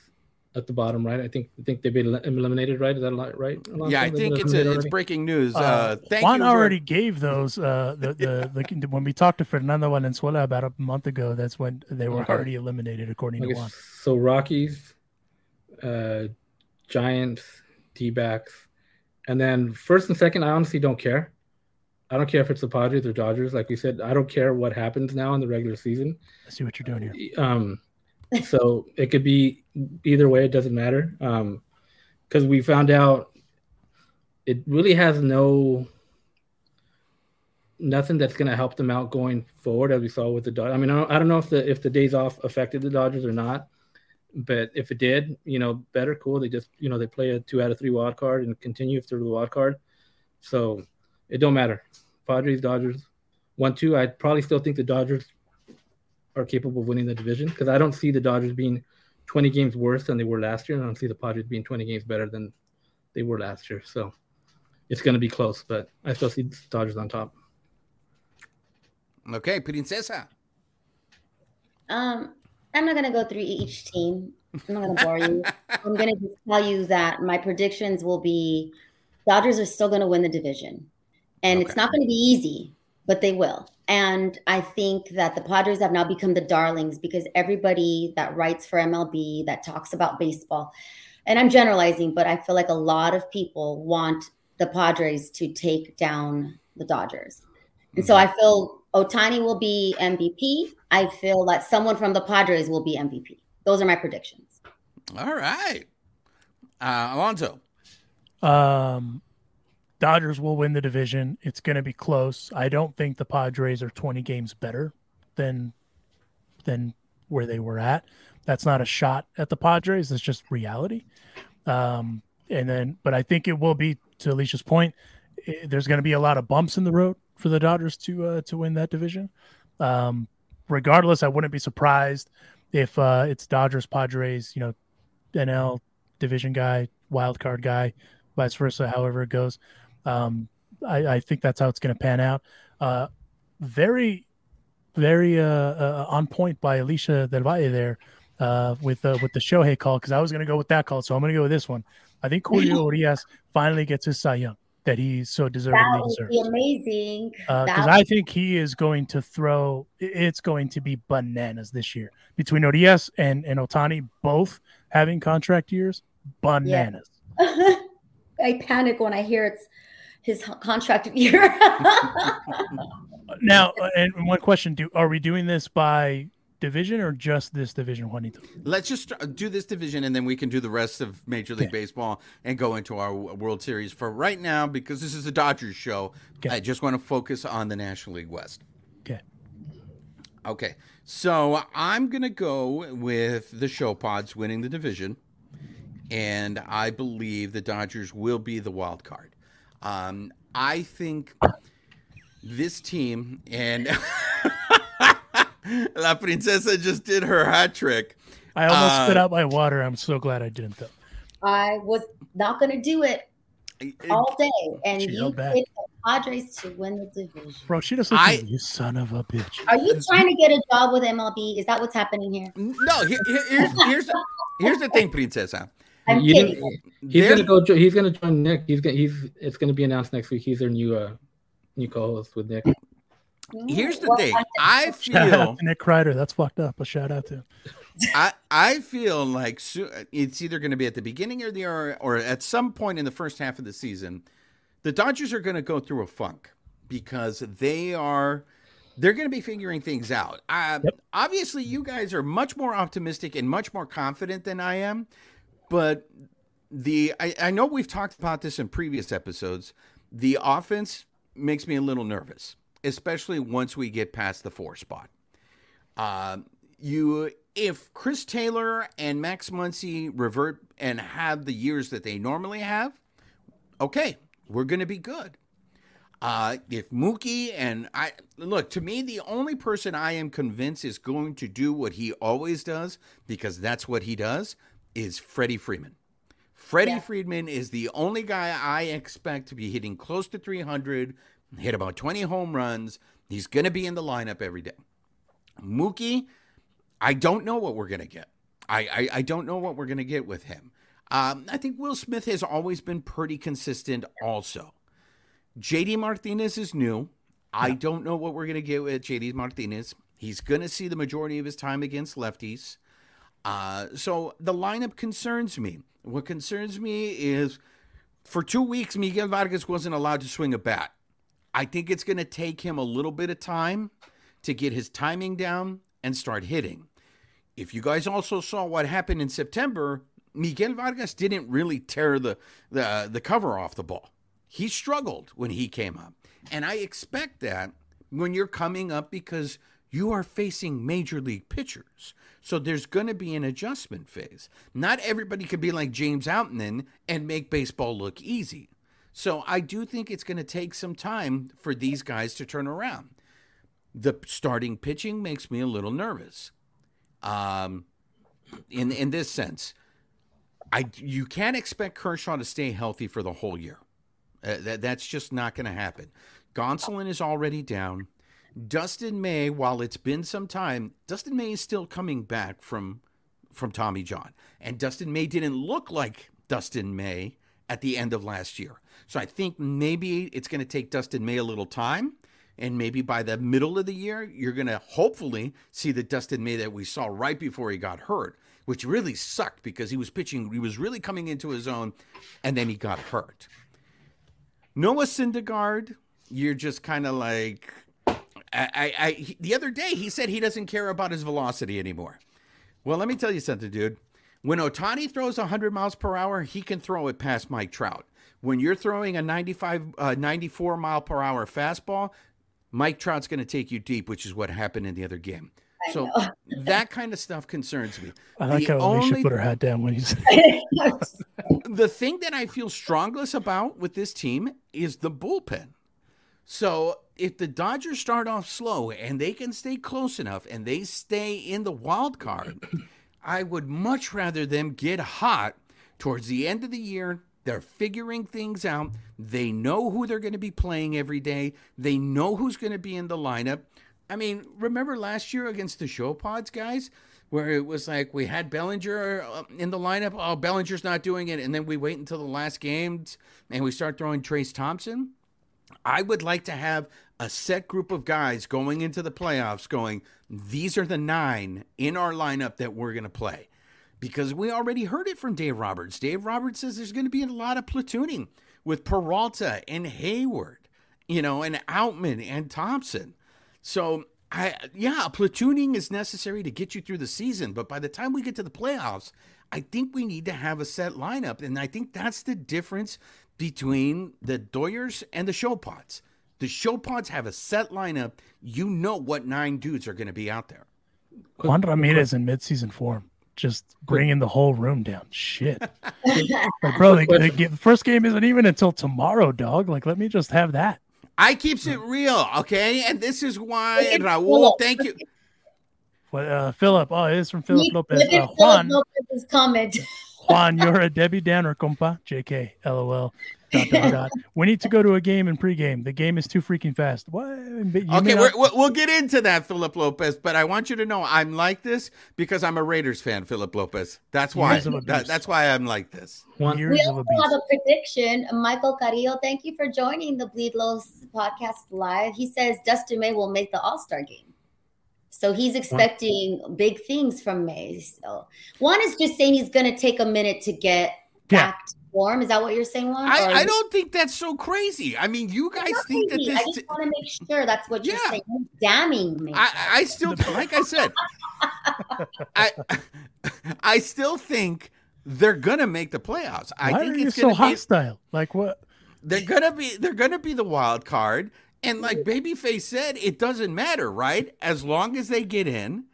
at the bottom, right? I think I think they've been eliminated, right? Is that li- right? Alonso? Yeah, I think it's a, it's breaking news. Uh, Uh, thank Juan you. already gave those. Uh, the, the the (laughs) when we talked to Fernando Valenzuela about a month ago, that's when they were Okay. already eliminated, according Okay, to Juan. so Rockies, uh, Giants, D backs, and then first and second, I honestly don't care. I don't care if it's the Padres or Dodgers. Like we said, I don't care what happens now in the regular season. I see what you're doing here. Um, so it could be either way. It doesn't matter. Um, because we found out it really has no nothing that's going to help them out going forward, as we saw with the Dodgers. I mean, I don't, I don't know if the if the days off affected the Dodgers or not, but if it did, you know, better, cool. They just you know they play a two out of three wild card and continue if they're the wild card. So it don't matter. Padres, Dodgers, one, two. I probably still think the Dodgers are capable of winning the division because I don't see the Dodgers being 20 games worse than they were last year, and I don't see the Padres being 20 games better than they were last year. So it's going to be close, but I still see the Dodgers on top. Okay, Princesa. Um, I'm not gonna go through each team. I'm not gonna bore you. I'm gonna just tell you that my predictions will be Dodgers are still gonna win the division. And it's not gonna be easy, but they will. And I think that the Padres have now become the darlings because everybody that writes for MLB, that talks about baseball, and I'm generalizing, but I feel like a lot of people want the Padres to take down the Dodgers. And so mm-hmm. I feel Ohtani will be MVP. I feel that someone from the Padres will be MVP. Those are my predictions. All right. Uh, Alonso. Um, Dodgers will win the division. It's going to be close. I don't think the Padres are 20 games better than than where they were at. That's not a shot at the Padres. It's just reality. Um, and then, but I think it will be to Alicia's point. i- there's going to be a lot of bumps in the road for the Dodgers to uh, to win that division. Um, regardless, I wouldn't be surprised if uh, it's Dodgers Padres. You know, NL division guy, wild card guy, vice versa. However it goes, um, I, I think that's how it's going to pan out. Uh, very, very uh, uh, on point by Alicia Del Valle there uh, with uh, with the Shohei call because I was going to go with that call, so I'm going to go with this one. I think Julio (laughs) Urias finally gets his Cy Young that he so deservedly That would deserves be amazing. because That- I think he is going to throw. It's going to be bananas this year between Urias and and Ohtani both having contract years. Bananas. (laughs) I panic when I hear it's his contract (laughs) year. (laughs) Now, uh, and one question: Do are we doing this by division or just this division, Juanito? Let's just do this division and then we can do the rest of Major League. Baseball and go into our World Series. For right now, because this is a Dodgers show, Okay. I just want to focus on the National League West. Okay. Okay. So I'm going to go with the show pods winning the division. and I believe the Dodgers will be the wild card. Um, I think this team and (laughs) (laughs) La Princesa just did her hat trick. I almost Uh, spit out my water. I'm so glad I didn't though. I was not going to do it all day, and you held picked the Padres to win the division. Bro, she just I- like you son of a bitch. Are you trying to get a job with MLB? Is that what's happening here? No, here- here- here's here's here's the thing, Princesa. I'm You kidding. didn't- he's gonna go. He's gonna join Nick. He's gonna. He's. It's gonna be announced next week. He's their new uh new co-host with Nick. Here's the Well, thing. Shout feel (laughs) Nick Kreider. That's fucked up. A shout out to him. I I feel like so, it's either going to be at the beginning or the or, or at some point in the first half of the season, the Dodgers are going to go through a funk because they are they're going to be figuring things out. Uh, Yep. Obviously, you guys are much more optimistic and much more confident than I am, but the I, I know we've talked about this in previous episodes. The offense makes me a little nervous, especially once we get past the four spot. Uh, you if Chris Taylor and Max Muncy revert and have the years that they normally have, okay, we're going to be good. Uh, if Mookie and I look to me, the only person I am convinced is going to do what he always does because that's what he does is Freddie Freeman. Freddie Yeah. Freeman is the only guy I expect to be hitting close to 300, hit about 20 home runs. He's going to be in the lineup every day. Mookie, I don't know what we're going to get. I, I, I don't know what we're going to get with him. Um, I think Will Smith has always been pretty consistent also. JD Martinez is new. I don't know what we're going to get with JD Martinez. He's going to see the majority of his time against lefties. Uh, so the lineup concerns me. What concerns me is for two weeks, Miguel Vargas wasn't allowed to swing a bat. I think it's going to take him a little bit of time to get his timing down and start hitting. If you guys also saw what happened in September, Miguel Vargas didn't really tear the, the, the cover off the ball. He struggled when he came up. And I expect that when you're coming up because you are facing major league pitchers. So there's going to be an adjustment phase. Not everybody could be like James Outman and make baseball look easy. So I do think it's going to take some time for these guys to turn around. The starting pitching makes me a little nervous. Um, in in this sense, I you can't expect Kershaw to stay healthy for the whole year. Uh, that that's just not going to happen. Gonsolin is already down. Dustin May, while it's been some time, Dustin May is still coming back from from Tommy John, and Dustin May didn't look like Dustin May at the end of last year. So I think maybe it's going to take Dustin May a little time, and maybe by the middle of the year, you're going to hopefully see the Dustin May that we saw right before he got hurt, which really sucked because he was pitching, he was really coming into his own, and then he got hurt. Noah Syndergaard, you're just kind of like, I, I, I, the other day he said he doesn't care about his velocity anymore. Well, let me tell you something, dude. When Ohtani throws 100 miles per hour, he can throw it past Mike Trout. When you're throwing a 95, uh, 94 mile per hour fastball, Mike Trout's going to take you deep, which is what happened in the other game. I So (laughs) that kind of stuff concerns me. I like The how Alicia put her hat down when he's. (laughs) the thing that I feel strongest about with this team is the bullpen. So if the Dodgers start off slow and they can stay close enough and they stay in the wild card, I would much rather them get hot towards the end of the year. They're figuring things out. They know who they're going to be playing every day. They know who's going to be in the lineup. I mean, remember last year against the show pods, guys, where it was like we had Bellinger uh, in the lineup. Oh, Bellinger's not doing it, and then we wait until the last game and we start throwing Trayce Thompson. I would like to have a set group of guys going into the playoffs going, these are the nine in our lineup that we're going to play. Because we already heard it from Dave Roberts. Dave Roberts says there's going to be a lot of platooning with Peralta and Heyward, you know, and Outman and Thompson. So, I yeah, platooning is necessary to get you through the season, but by the time we get to the playoffs, I think we need to have a set lineup, and I think that's the difference between the Doyers and the show pods. The show pods have a set lineup. You know what nine dudes are going to be out there. Juan Ramirez in midseason form. just bringing the whole room down. Shit, (laughs) like, bro, the, the, the first game isn't even until tomorrow, dog. Like, let me just have that. I keeps it real, okay? And this is why Raul, thank you. What, uh, Philip? Oh, it is from Philip Lopez. Uh, Juan, Lopez's comment. Juan, you're a Debbie Downer, compa. JK, LOL. Dot, dot, dot. We need to go to a game and pregame. The game is too freaking fast. What? Okay, may we're, not- we'll we'll get into that, Philip Lopez. But I want you to know I'm like this because I'm a Raiders fan, Philip Lopez. That's why. That, that's why I'm like this. One, years We of also have a prediction. Michael Carrillo, thank you for joining the Bleed Low podcast live. He says Dustin May will make the All Star game. So he's expecting big things from May. So one is just saying he's going to take a minute to get Yeah. back to form. Is that what you're saying, Juan? I, I is- don't think that's so crazy. I mean, you guys It's not think that crazy. I just want to make sure that's what you're Yeah. saying. You're damning me. I, I still, like I said, (laughs) I, (laughs) I still think they're gonna make the playoffs. I Why think are you it's so gonna be, hostile? Like what? they're gonna be, they're gonna be the wild card. And mm-hmm. like Babyface said, it doesn't matter, right? As long as they get in.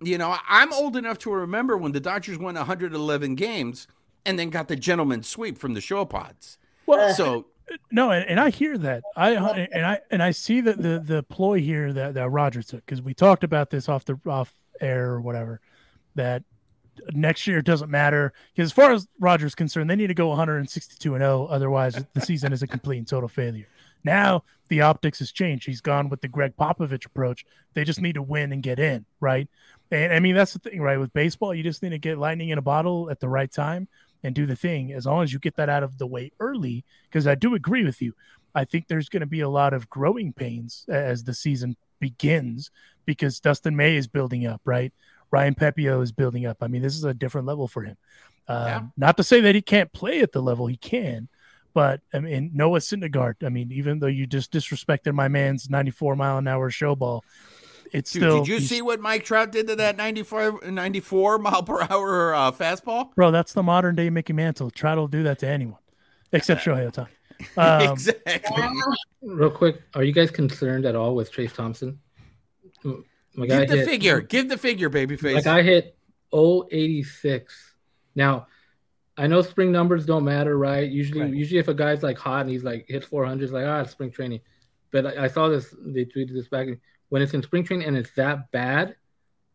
You know, I'm old enough to remember when the Dodgers won 111 games and then got the gentleman sweep from the show pods. Well, So (laughs) no, and, and I hear that. I and I and I see that the the ploy here that that Roger took because we talked about this off the off air or whatever. That next year doesn't matter because as far as Roger's concerned, they need to go 162 and 0. Otherwise, the season is a complete and total failure. Now the optics has changed. He's gone with the Gregg Popovich approach. They just need to win and get in, right? And I mean that's the thing, right? With baseball, you just need to get lightning in a bottle at the right time and do the thing. As long as you get that out of the way early, because I do agree with you. I think there's going to be a lot of growing pains as the season begins because Dustin May is building up, right? Ryan Pepiot is building up. I mean, this is a different level for him. Um, Yeah. Not to say that he can't play at the level he can, but I mean, Noah Syndergaard. I mean, even though you just disrespected my man's 94 mile an hour show ball, it's Dude, still. did you see what Mike Trout did to that 94, 94 mile per hour uh, fastball? bro? That's the modern day Mickey Mantle. Trout will do that to anyone except (laughs) Shohei Ohtani. Um, exactly. real quick, are you guys concerned at all with Trayce Thompson? My guy Give the hit- figure. Give the figure, babyface. Like I hit 086. Now, I know spring numbers don't matter, right? Usually, Right. usually if a guy's like hot and he's like hits 400, it's like ah, it's spring training. But I, I saw this. They tweeted this back. When it's in spring training and it's that bad,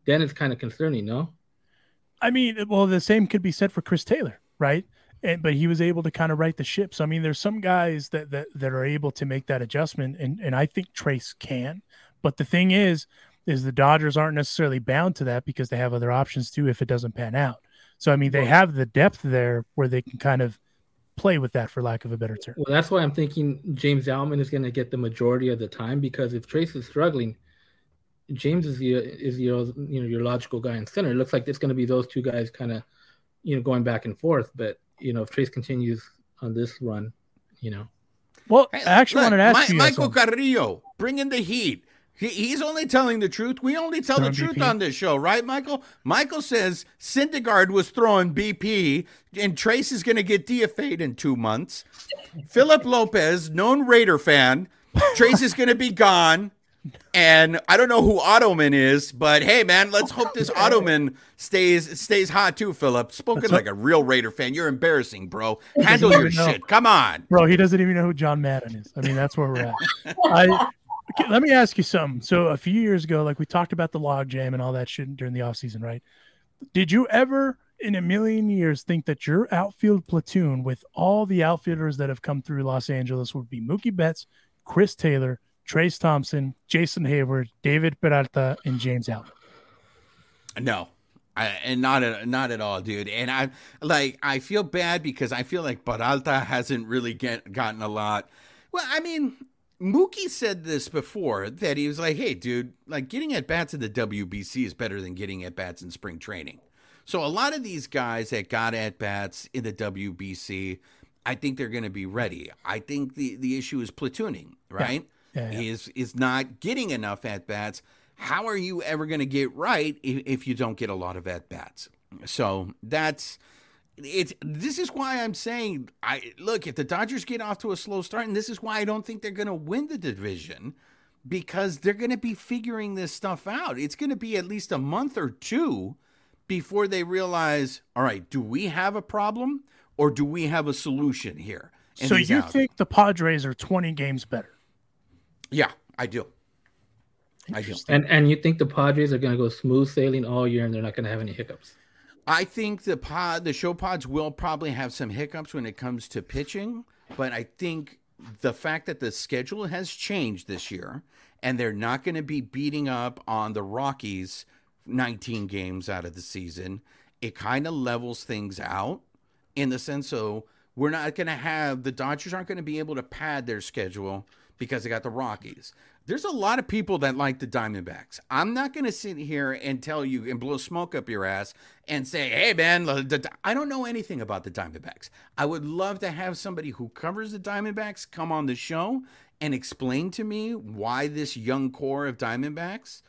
then it's kind of concerning, no? I mean, well, the same could be said for Chris Taylor, right? And but he was able to kind of right the ship. So I mean, there's some guys that that, that are able to make that adjustment, and and I think Trayce can. But the thing is, is the Dodgers aren't necessarily bound to that because they have other options too if it doesn't pan out. So I mean, they have the depth there where they can kind of play with that, for lack of a better term. Well, that's why I'm thinking James Outman is going to get the majority of the time because if Trayce is struggling, James is the is your you know your logical guy in center. It looks like it's going to be those two guys kind of you know going back and forth. But you know if Trayce continues on this run, you know Well, I actually look, wanted to ask Mi- you. Michael something. Carrillo, bring in the heat. He, he's only telling the truth. We only tell the Throwing truth BP? on this show, right, Michael? Michael says Syndergaard was throwing BP, and Trayce is going to get DFA'd in two months. Philip Lopez, known Raider fan, Trace is going to be gone. And I don't know who Ottoman is, but hey, man, let's hope this (laughs) Ottoman stays stays hot too, Philip. Spoken like a real Raider fan. You're embarrassing, bro. Handle your know. shit. Come on. Bro, he doesn't even know who John Madden is. I mean, that's where we're at. (laughs) I okay, let me ask you something. So a few years ago, like we talked about the log jam and all that shit during the offseason, right? Did you ever in a million years think that your outfield platoon with all the outfielders that have come through Los Angeles would be Mookie Betts, Chris Taylor, Trayce Thompson, Jason Heyward, David Peralta, and James Allen? No. I, and not at not at all, dude. And I like I feel bad because I feel like Peralta hasn't really get gotten a lot. Well, I mean, Mookie said this before that he was like, "Hey, dude, like getting at bats in the WBC is better than getting at bats in spring training." So a lot of these guys that got at bats in the WBC, I think they're going to be ready. I think the the issue is platooning, right? Yeah, yeah. Is is not getting enough at bats. How are you ever going to get right if, if you don't get a lot of at bats? So that's it's this is why I'm saying I look if the Dodgers get off to a slow start, and this is why I don't think they're going to win the division because they're going to be figuring this stuff out. It's going to be at least a month or two before they realize, all right, do we have a problem or do we have a solution here? And So you out. think the Padres are 20 games better? Yeah, I do. I do. And and you think the Padres are going to go smooth sailing all year and they're not going to have any hiccups? I think the pod, the show pods will probably have some hiccups when it comes to pitching, but I think the fact that the schedule has changed this year and they're not going to be beating up on the Rockies 19 games out of the season, it kind of levels things out in the sense so we're not going to have the Dodgers aren't going to be able to pad their schedule because they got the Rockies. There's a lot of people that like the Diamondbacks. I'm not going to sit here and tell you and blow smoke up your ass and say, "Hey, man, I don't know anything about the Diamondbacks." I would love to have somebody who covers the Diamondbacks come on the show and explain to me why this young core of Diamondbacks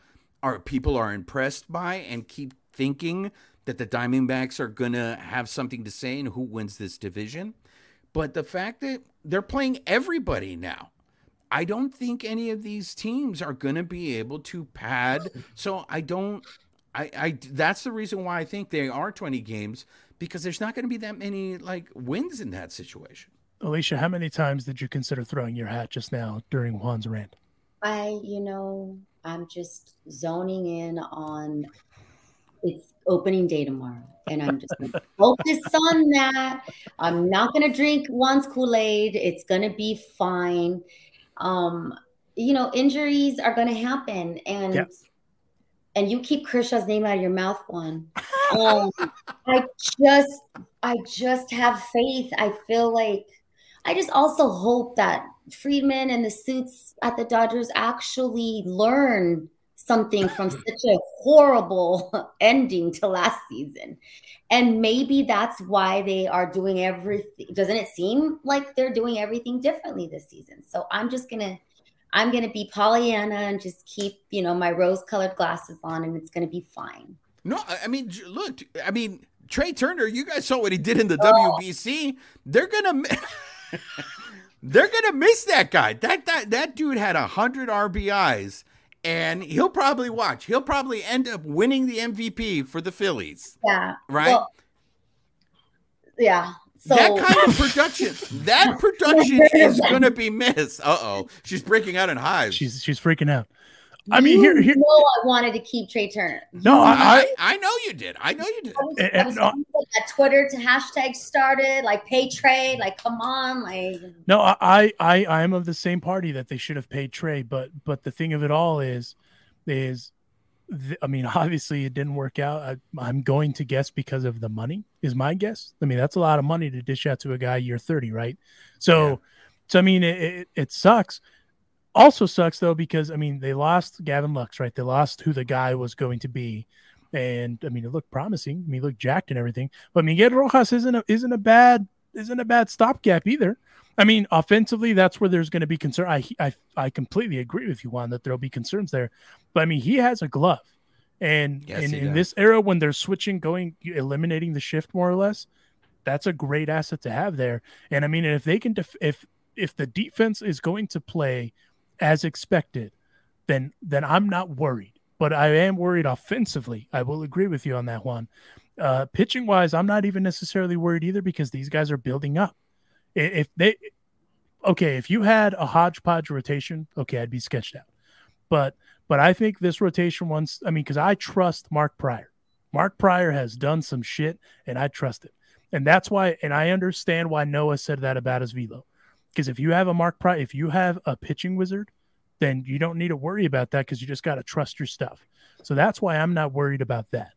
are people are impressed by and keep thinking that the Diamondbacks are going to have something to say in who wins this division. But the fact that they're playing everybody now, I don't think any of these teams are going to be able to pad. So I don't. I, I that's the reason why I think they are 20 games because there's not going to be that many like wins in that situation. Alicia, how many times did you consider throwing your hat just now during Juan's rant? I, you know, I'm just zoning in on it's opening day tomorrow. And I'm just gonna (laughs) focus on that. I'm not gonna drink Juan's Kool-Aid. It's gonna be fine. Um, you know, injuries are gonna happen and Yeah. and you keep Kershaw's name out of your mouth, Juan. (laughs) Um, I just I just have faith. I feel like I just also hope that Friedman and the suits at the Dodgers actually learn something from such a horrible (laughs) ending to last season. And maybe that's why they are doing everything. Doesn't it seem like they're doing everything differently this season? So I'm just going to I'm going to be Pollyanna and just keep, you know, my rose-colored glasses on and it's going to be fine. No, I mean, look, I mean, Trea Turner, you guys saw what he did in the Oh. WBC. They're gonna, (laughs) they're gonna miss that guy. That that that dude had hundred RBIs, and he'll probably watch. He'll probably end up winning the MVP for the Phillies, Yeah. right? Well, yeah. So that kind of production, that (laughs) production is gonna be missed. Uh oh, she's breaking out in hives. She's she's freaking out. I mean, you here here. know I wanted to keep Trea Turner. No, I, I, I I know you did. I know you did. I was, And- I was and- uh, thinking that Twitter to hashtag started, like pay trade, like come on, like No, I, I, I I am of the same party that they should have paid Trey, but but the thing of it all is, is, th- I mean, (laughs) obviously it didn't work out. I, I'm going to guess because of the money is my guess. I mean, that's a lot of money to dish out to a guy year 30, right? So, Yeah. so I mean, it, it it sucks. Also sucks though because I mean they lost Gavin Lux, right? They lost who the guy was going to be, and I mean it looked promising. I mean, he looked jacked and everything. But Miguel Rojas isn't a, isn't a bad isn't a bad stopgap either. I mean, offensively, that's where there's going to be concern. I, I I completely agree with you, Juan, that there'll be concerns there. But I mean, he has a glove, and Yes, in, in this era when they're switching, going eliminating the shift more or less, that's a great asset to have there. And I mean, if they can, def- if if the defense is going to play as expected, then then I'm not worried. But I am worried offensively. I will agree with you on that one. Uh, pitching wise, I'm not even necessarily worried either because these guys are building up. If they, okay, if you had a hodgepodge rotation, okay, I'd be sketched out. But but I think this rotation once, I mean, because I trust Mark Prior. Mark Prior has done some shit, and I trust it, and that's why. And I understand why Noah said that about his velo, because if you have a Mark Prior, if you have a pitching wizard, then you don't need to worry about that because you just got to trust your stuff. So that's why I'm not worried about that.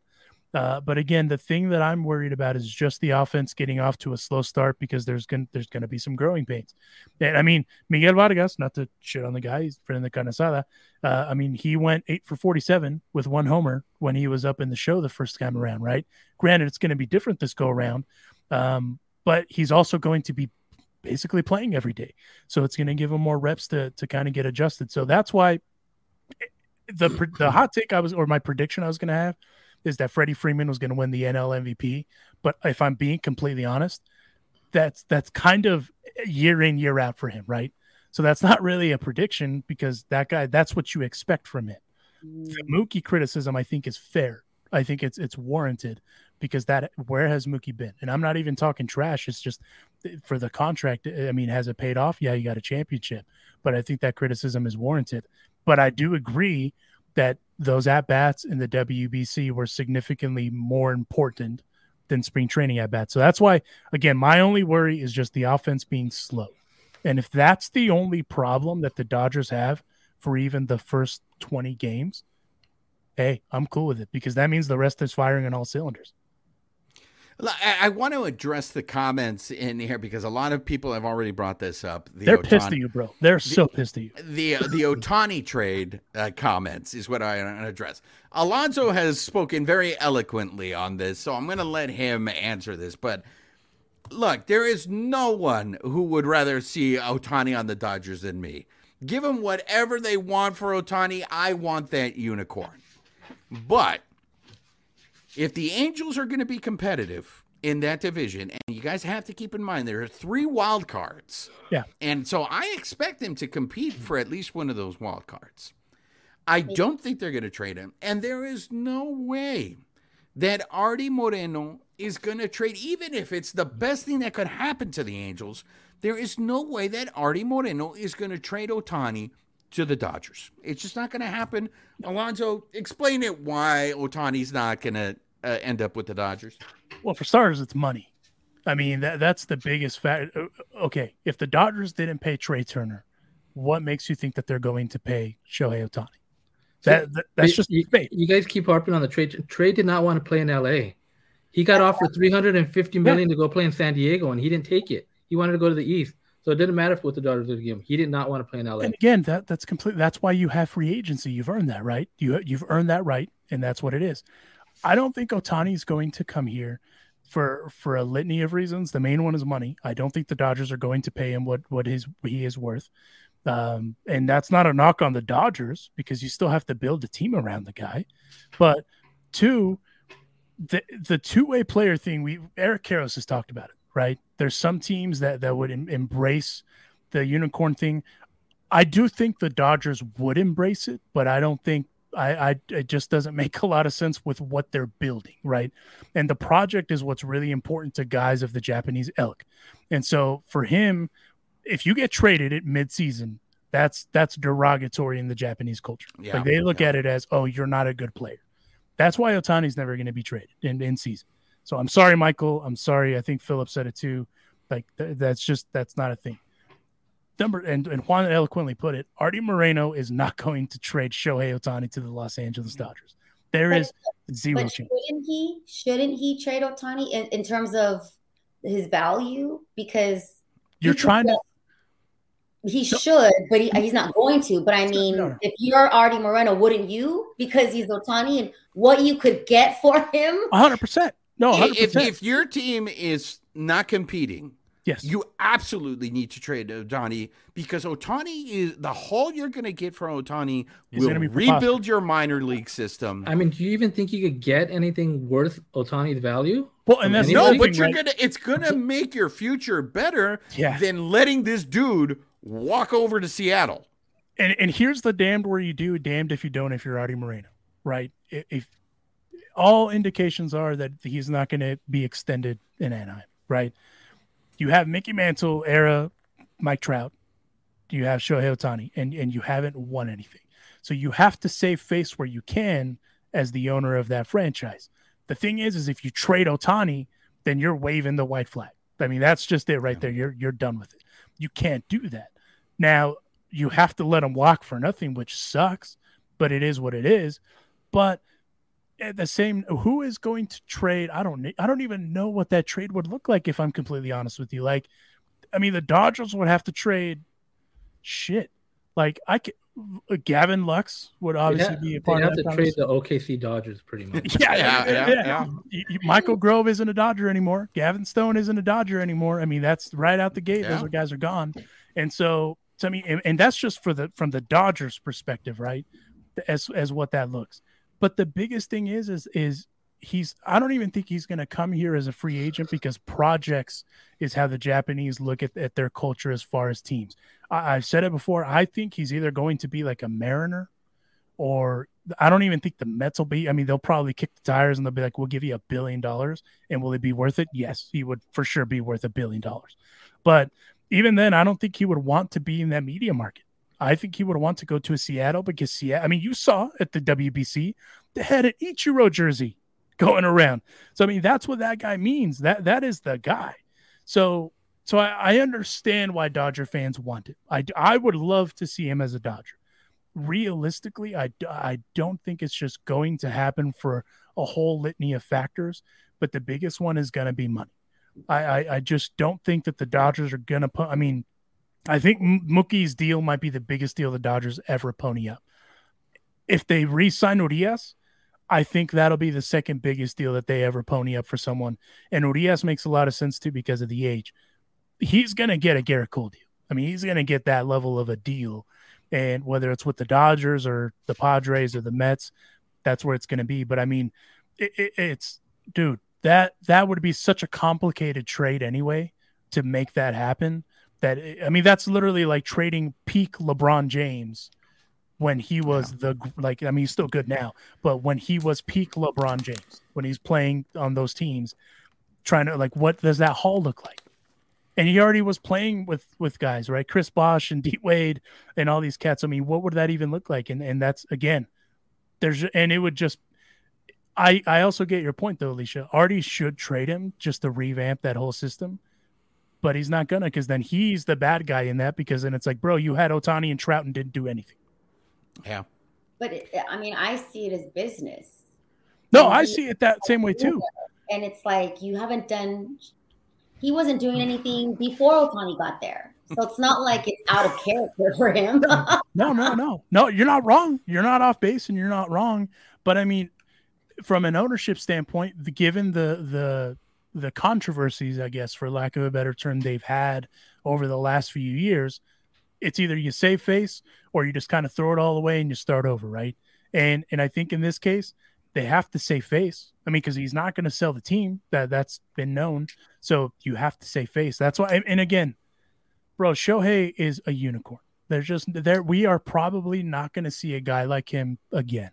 Uh, but again, the thing that I'm worried about is just the offense getting off to a slow start because there's going there's to be some growing pains. And I mean, Miguel Vargas, not to shit on the guy, he's friend of the Carne Asada. Uh, I mean, he went eight for 47 with one homer when he was up in the show the first time around, right? Granted, it's going to be different this go around, um, but he's also going to be basically playing every day, so it's going to give him more reps to to kind of get adjusted. So that's why the the (clears throat) hot take I was or my prediction I was going to have is that Freddie Freeman was going to win the NL MVP. But if I'm being completely honest, that's that's kind of year in year out for him, right? So that's not really a prediction because that guy that's what you expect from him. The mm. Mookie criticism I think is fair I think it's it's warranted because that where has Mookie been? And I'm not even talking trash. It's just eh, for the contract. I mean, has it paid off? Yeah, you got a championship, but I think that criticism is warranted. But I do agree that those at bats in the WBC were significantly more important than spring training at bats. So that's why, again, my only worry is just the offense being slow. And if that's the only problem that the Dodgers have for even the first 20 games, hey, I'm cool with it because that means the rest is firing on all cylinders. I, I want to address the comments in here because a lot of people have already brought this up. The They're pissed at you, bro. They're so pissed at you. The the Ohtani trade uh, comments is what I want to address. Alonso has spoken very eloquently on this, so I'm going to let him answer this. But look, there is no one who would rather see Ohtani on the Dodgers than me. Give them whatever they want for Ohtani. I want that unicorn. But if the Angels are going to be competitive in that division, and you guys have to keep in mind there are three wild cards. Yeah. And so I expect them to compete for at least one of those wild cards. I don't think they're going to trade him. And there is no way that Artie Moreno is going to trade, even if it's the best thing that could happen to the Angels. There is no way that Artie Moreno is going to trade Ohtani to the Dodgers. It's just not going to happen. Alonso, explain it why Ohtani's not going to uh, end up with the Dodgers. Well, for starters, it's money. I mean, that, that's the biggest fact. Uh, okay, if the Dodgers didn't pay Trea Turner, what makes you think that they're going to pay Shohei Ohtani? That, that that's just you, you, guys keep harping on the trade. Trey did not want to play in L.A. He got offered 350 million yeah. to go play in San Diego, and he didn't take it. He wanted to go to the East. So it didn't matter what the Dodgers did to him. He did not want to play in LA. And again, that that's complete. that's why you have free agency. You've earned that right. You you've earned that right, and that's what it is. I don't think Ohtani is going to come here for for a litany of reasons. The main one is money. I don't think the Dodgers are going to pay him what what his he is worth. Um, and that's not a knock on the Dodgers because you still have to build a team around the guy. But two, the the two way player thing. We Eric Karros has talked about it right? There's some teams that that would em- embrace the unicorn thing. I do think the Dodgers would embrace it, but I don't think I, I it just doesn't (laughs) make a lot of sense with what they're building, right? And the project is what's really important to guys of the Japanese elk. And so for him, if you get traded at midseason, that's that's derogatory in the Japanese culture. Yeah, like they look yeah. at it as, oh, you're not a good player. That's why Ohtani's never going to be traded in, in season. So I'm sorry, Michael. I'm sorry. I think Philip said it too. Like th- that's just that's not a thing. Number and, and Juan eloquently put it. Artie Moreno is not (laughs) going to trade Shohei Ohtani to the Los Angeles Dodgers. There is zero but chance. Shouldn't he? Shouldn't he trade Ohtani in, in terms of his value? Because you're trying to. He no. should, but he, he's not going to. But I mean, no, no. if you're Artie Moreno, wouldn't you? Because he's Ohtani and what you could get for him. 100. percent no, 100%. if if your team is not competing, yes, you absolutely need to trade Ohtani because Ohtani is the haul you're going to get from Ohtani will rebuild your minor league system. I mean, do you even think you could get anything worth Ohtani's value? Well, and that's no, but you're right? gonna it's gonna make your future better yeah. than letting this dude walk over to Seattle. And and here's the damned where you do, damned if you don't. If you're Artie Moreno, right? If all indications are that he's not going to be extended in Anaheim, right? You have Mickey Mantle era Mike Trout, you have Shohei Ohtani, and, and you haven't won anything. So you have to save face where you can as the owner of that franchise. The thing is, is if you trade Ohtani, then you're waving the white flag. I mean, that's just it right there. You're you're done with it. You can't do that. Now you have to let him walk for nothing, which sucks, but it is what it is. But at the same who is going to trade i don't i don't even know what that trade would look like if i'm completely honest with you like i mean the dodgers would have to trade shit like i could uh, Gavin Lux would obviously yeah, be a part of that. have to trade the OKC Dodgers pretty much. (laughs) yeah, yeah, yeah, yeah, yeah. Michael Grove isn't a Dodger anymore. Gavin Stone isn't a Dodger anymore. I mean, that's right out the gate. Those guys are gone, and so to me, and, and that's just for the from the Dodgers perspective, right? As as what that looks. But the biggest thing is, is, is he's, I don't even think he's going to come here as a free agent because projects is how the Japanese look at, at their culture as far as teams. I, I've said it before. I think he's either going to be like a Mariner or I don't even think the Mets will be. I mean, they'll probably kick the tires and they'll be like, "We'll give you a billion dollars," and will it be worth it? Yes, he would for sure be worth a billion dollars. But even then, I don't think he would want to be in that media market. I think he would want to go to Seattle because Seattle. I mean, you saw at the WBC they had an Ichiro jersey going around. So I mean, that's what that guy means. That that is the guy. So so I, I understand why Dodger fans want it. I I would love to see him as a Dodger. Realistically, I I don't think it's just going to happen for a whole litany of factors, but the biggest one is going to be money. I, I I just don't think that the Dodgers are going to put. I mean, I think Mookie's deal might be the biggest deal the Dodgers ever pony up. If they re-sign Urias, I think that'll be the second biggest deal that they ever pony up for someone. And Urias makes a lot of sense too because of the age. He's going to get a Gerrit Cole deal. I mean, he's going to get that level of a deal. And whether it's with the Dodgers or the Padres or the Mets, that's where it's going to be. But I mean, it, it, it's dude, that that would be such a complicated trade anyway to make that happen. That I mean, that's literally like trading peak LeBron James when he was yeah. the like I mean he's still good now, but when he was peak LeBron James, when he's playing on those teams, trying to like what does that hall look like? And he already was playing with with guys, right? Chris Bosh and D Wade and all these cats. I mean, what would that even look like? And and that's again, there's and it would just I I also get your point though, Alicia. Artie should trade him just to revamp that whole system. But he's not gonna because then he's the bad guy in that because then it's like, bro, you had Ohtani and Trout and didn't do anything. Yeah. But it, I mean, I see it as business. No, and I he, see it that same way too. And it's like you haven't done. He wasn't doing anything before Ohtani got there, so it's not like it's out of character for him. (laughs) no, no, no, no. You're not wrong. You're not off base, and you're not wrong. But I mean, from an ownership standpoint, the, given the the the controversies, I guess, for lack of a better term, they've had over the last few years, it's either you save face or you just kind of throw it all away and you start over, right? And and I think in this case, they have to save face. I mean, because he's not going to sell the team. That that's been known. So you have to save face. That's why. And again, bro, Shohei is a unicorn. There's just there. We are probably not going to see a guy like him again.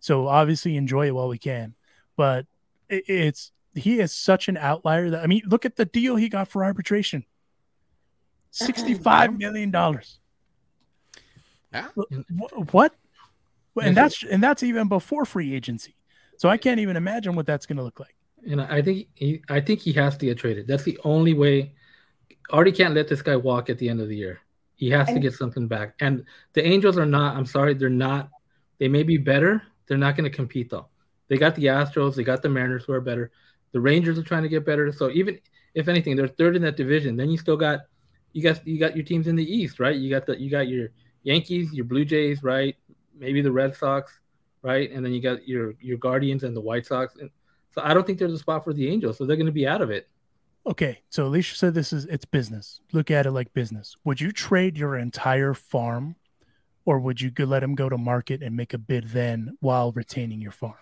So obviously, enjoy it while we can. But it, it's he is such an outlier that I mean, look at the deal he got for arbitration. Uh-huh. Sixty-five million dollars. Yeah. What? And that's and that's even before free agency. So I can't even imagine what that's going to look like. And I think he, I think he has to get traded. That's the only way. Artie can't let this guy walk at the end of the year. He has to get something back. And the Angels are not. I'm sorry, they're not. They may be better. They're not going to compete though. They got the Astros. They got the Mariners who are better. The Rangers are trying to get better. So even if anything, they're third in that division. Then you still got you got you got your teams in the East, right? You got the you got your Yankees, your Blue Jays, right? Maybe the Red Sox, right? And then you got your your Guardians and the White Sox. And so I don't think there's a spot for the Angels, so they're going to be out of it. Okay, so Alicia said this is it's business. Look at it like business. Would you trade your entire farm, or would you let him go to market and make a bid then while retaining your farm?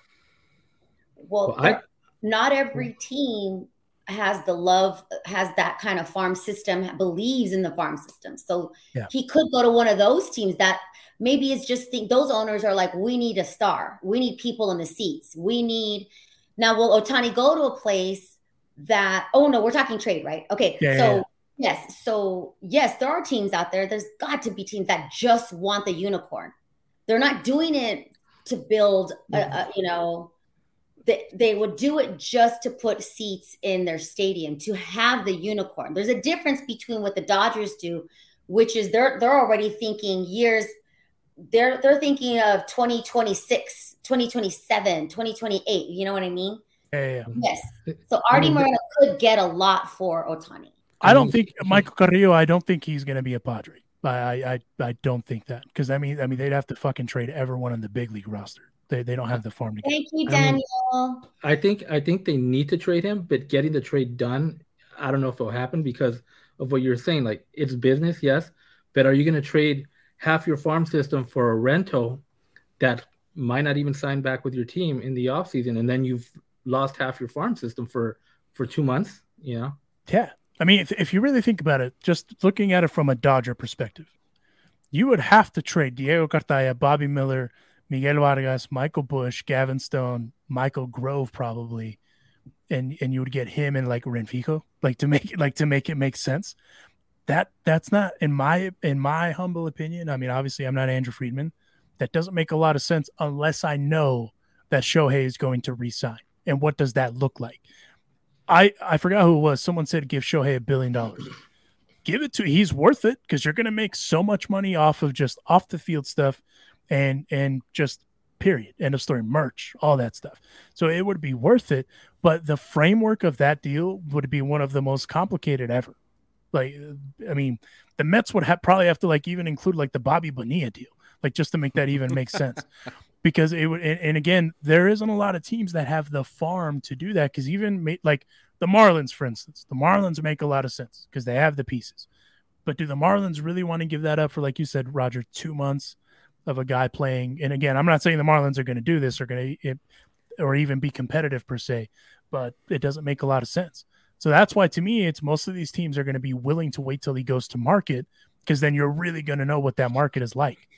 Well, well I, not every team has the love has that kind of farm system believes in the farm system. So yeah. he could go to one of those teams that maybe it's just think those owners are like we need a star. We need people in the seats. We need now will Ohtani go to a place that oh no we're talking trade right? Okay yeah, so yeah, yes so yes there are teams out there. There's got to be teams that just want the unicorn. They're not doing it to build a, a you know they, they would do it just to put seats in their stadium to have the unicorn. There's a difference between what the Dodgers do, which is they're they're already thinking years they're they're thinking of 2026, 2027, 2028, you know what I mean? Yeah, yeah. Yes. So Artie Moreno could get a lot for Ohtani. I don't think Michael Carrillo, I don't think he's going to be a Padre. I, I I don't think that because I mean I mean they'd have to fucking trade everyone on the big league roster. They, they don't have the farm to get. Thank you, Daniel. I, mean, I think I think they need to trade him, but getting the trade done, I don't know if it'll happen because of what you're saying. Like it's business, yes, but are you going to trade half your farm system for a rental that might not even sign back with your team in the offseason and then you've lost half your farm system for for two months? You know? Yeah. I mean, if, if you really think about it, just looking at it from a Dodger perspective, you would have to trade Diego Cartaya, Bobby Miller, Miguel Vargas, Michael Busch, Gavin Stone, Michael Grove, probably, and and you would get him and like Renfico, like to make it like to make it make sense. That that's not in my in my humble opinion. I mean, obviously, I'm not Andrew Friedman. That doesn't make a lot of sense unless I know that Shohei is going to resign. And what does that look like? I I forgot who it was. Someone said give Shohei a billion dollars. Give it to he's worth it because you're going to make so much money off of just off the field stuff and and just period end of story merch all that stuff. So it would be worth it but the framework of that deal would be one of the most complicated ever. Like i mean the mets would have probably have to like even include like the bobby bonilla deal like just to make that even make sense. (laughs) Because it would and, and again there isn't a lot of teams that have the farm to do that because even ma- like the marlins for instance the marlins make a lot of sense because they have the pieces. But do the marlins really want to give that up for like you said roger two months of a guy playing. And again, I'm not saying the Marlins are going to do this or going to or even be competitive per se, but it doesn't make a lot of sense. So that's why to me, it's most of these teams are going to be willing to wait till he goes to market because then you're really going to know what that market is like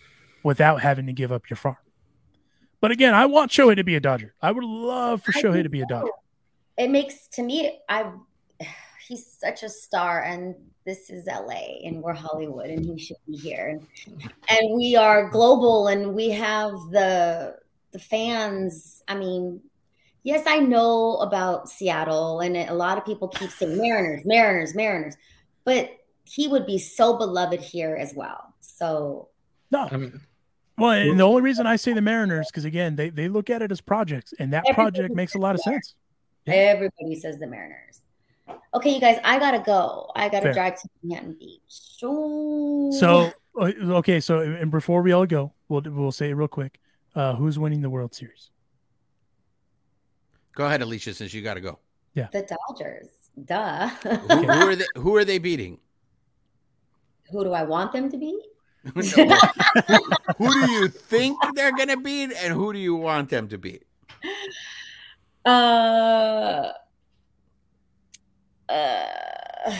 without having to give up your farm. But again, I want Shohei to be a Dodger. I would love for Shohei to be a Dodger. It makes to me, I (sighs) he's such a star, and this is LA and we're Hollywood and he should be here. And, (laughs) and we are global and we have the the fans. I mean, yes, I know about Seattle and a lot of people keep saying (laughs) Mariners, Mariners, Mariners, but he would be so beloved here as well. So no, I mean well, and the only reason I say the Mariners because again, they they look at it as projects, and that project makes a lot of sense. Everybody says the Mariners. Okay, you guys, I gotta go. I gotta Fair. drive to Manhattan Beach. Ooh. So uh, okay, so and before we all go, we'll we'll say it real quick. Uh, who's winning the World Series? Go ahead, Alicia, since you got to go. Yeah, the Dodgers. Duh. who, who, are they? Who are they beating? Who do I want them to beat? (laughs) (laughs) who do you think they're gonna beat, and who do you want them to beat? Uh uh, (sighs)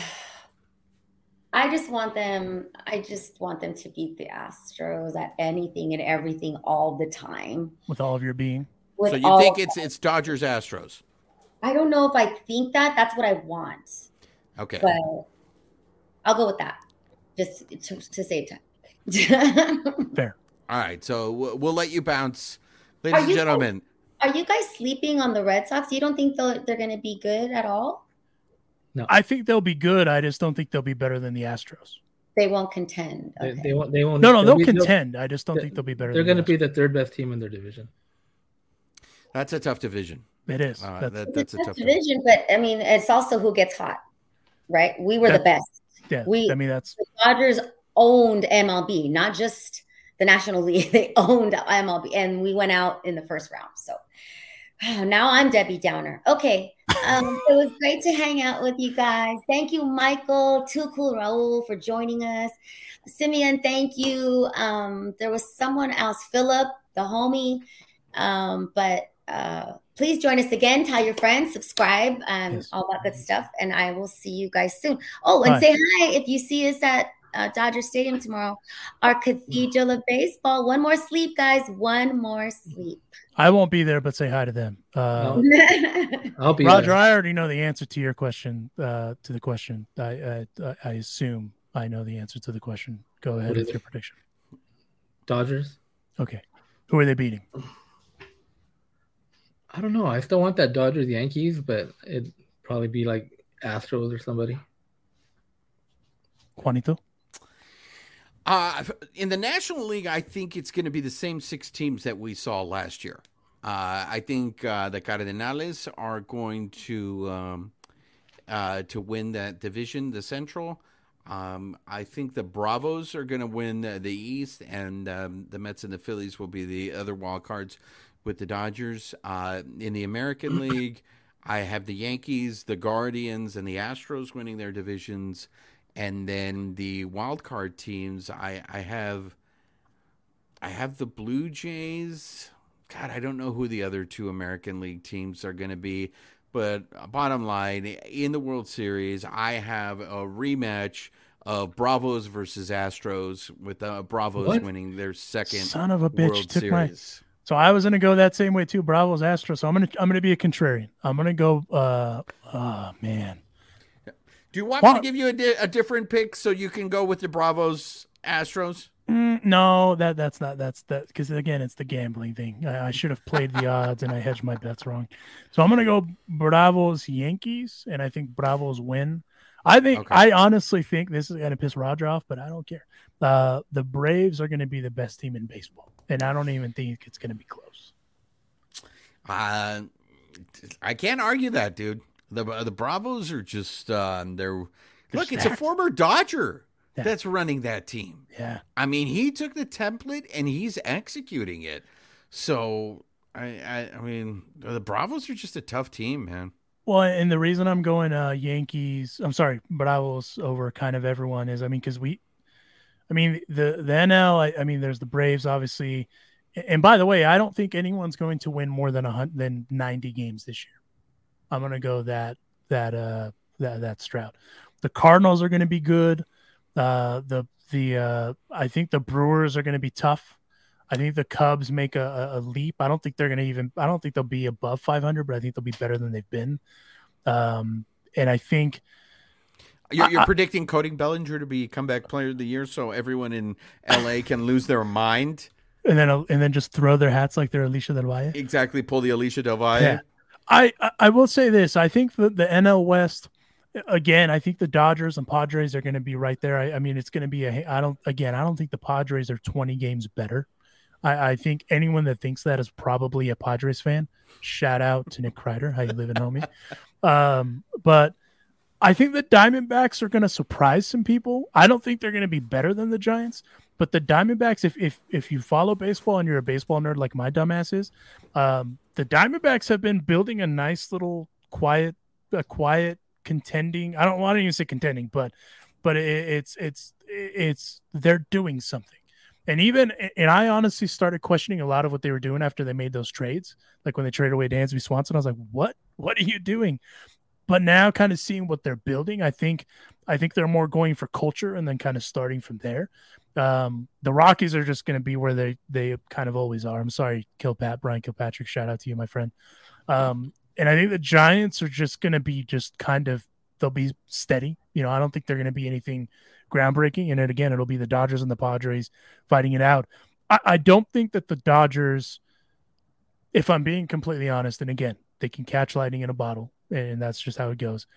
I just want them. I just want them to beat the Astros at anything and everything all the time. With all of your being. With so you think it's it's Dodgers Astros? I don't know if I think that. That's what I want. Okay. But I'll go with that, just to, to save time. (laughs) Fair. All right. So we'll let you bounce, ladies and gentlemen. Guys, are you guys sleeping on the Red Sox? You don't think they're, they're going to be good at all? No, I think they'll be good. I just don't think they'll be better than the Astros. They won't contend. Okay. They, they, won't. They won't. No, no, they'll, they'll be, contend. I just don't think they'll be better. They're going to be the third best team in their division. That's a tough division. It is. Uh, that's, that, that's a tough division, but I mean, it's also who gets hot, right? We were that, the best. Yeah, we. I mean, that's the Dodgers owned MLB, not just the National League. (laughs) They owned MLB, and we went out in the first round. So now I'm Debbie Downer. Okay. Um, (laughs) it was great to hang out with you guys. Thank you, Michael, Too Cool Raul, for joining us. Simeon, thank you. Um, there was someone else, Philip, the homie. Um, but uh, please join us again. Tell your friends, subscribe, and yes. all that good stuff. And I will see you guys soon. Oh, and say hi if you see us at uh, Dodger Stadium tomorrow. Our Cathedral of Baseball. One more sleep, guys. One more sleep. I won't be there, but say hi to them. Uh, (laughs) I'll be Roger. There. I already know the answer to your question. Uh, to the question, I, I, I assume I know the answer to the question. Go ahead with your prediction. Dodgers. Okay, who are they beating? I don't know. I still want that Dodgers Yankees, but it'd probably be like Astros or somebody. Juanito. Uh, in the National League, I think it's going to be the same six teams that we saw last year. Uh, I think uh, the Cardenales are going to um, uh, to win that division, the Central. Um, I think the Bravos are going to win the, the East, and um, the Mets and the Phillies will be the other wild cards with the Dodgers. Uh, in the American (clears throat) League, I have the Yankees, the Guardians, and the Astros winning their divisions and then the wild card teams i i have i have the blue jays god i don't know who the other two american league teams are going to be but bottom line in the world series i have a rematch of bravos versus astros with uh, bravos what? winning their second son of a bitch world took series. So I was gonna go that same way too. Bravos Astros. So I'm gonna I'm gonna be a contrarian. I'm gonna go. uh Oh man. Do you want me to give you a, di- a different pick so you can go with the Bravos Astros? Mm, no, that that's not that's that because again it's the gambling thing. I, I should have played the odds and I hedged my bets wrong. So I'm gonna go Bravos Yankees and I think Bravos win. I think Okay. I honestly think this is gonna piss Roger off, but I don't care. Uh, the Braves are gonna be the best team in baseball, and I don't even think it's gonna be close. Uh, I can't argue that, dude. The the Bravos are just uh, they're, They're look. It's a former Dodger Yeah. that's running that team. Yeah. I mean, he took the template and he's executing it. So I I, I mean, the Bravos are just a tough team, man. Well, and the reason I'm going uh Yankees, I'm sorry, Bravos over kind of everyone is, I mean, because we, I mean, the the NL, I, I mean, there's the Braves, obviously, and by the way, I don't think anyone's going to win more than a hundred than 90 games this year. I'm gonna go that that uh that that Stroud. The Cardinals are going to be good. Uh, the the uh, I think the Brewers are going to be tough. I think the Cubs make a, a, a leap. I don't think they're going to even. I don't think they'll be above 500, but I think they'll be better than they've been. Um, and I think You're, you're I- predicting Cody Bellinger to be comeback player of the year, so everyone in LA can lose their mind. and then and then just throw their hats like they're Alicia Del Valle. Exactly, pull the Alicia Del Valle. Yeah. I, I will say this. I think the, the NL West again, I think the Dodgers and Padres are going to be right there. I, I mean, it's going to be a I don't again, I don't think the Padres are 20 games better. I, I think anyone that thinks that is probably a Padres fan. Shout out to Nick Kreider. How you living, homie? Um, but I think the Diamondbacks are going to surprise some people. I don't think they're going to be better than the Giants, but the Diamondbacks, if if if you follow baseball and you're a baseball nerd like my dumbass is, um, the Diamondbacks have been building a nice little quiet, a quiet contending. I don't want to even say contending, but but it, it's it's it's they're doing something. And even and I honestly started questioning a lot of what they were doing after they made those trades. Like when they traded away Dansby Swanson, I was like, "What? What are you doing?" But now, kind of seeing what they're building, I think I think they're more going for culture and then kind of starting from there. Um, the Rockies are just going to be where they they kind of always are. I'm sorry, Kilpat, Brian Kilpatrick. Shout out to you, my friend. Um, and I think the Giants are just going to be just kind of they'll be steady. You know, I don't think they're going to be anything groundbreaking. And then again, it'll be the Dodgers and the Padres fighting it out. I, I don't think that the Dodgers, if I'm being completely honest, and again, they can catch lightning in a bottle, and that's just how it goes.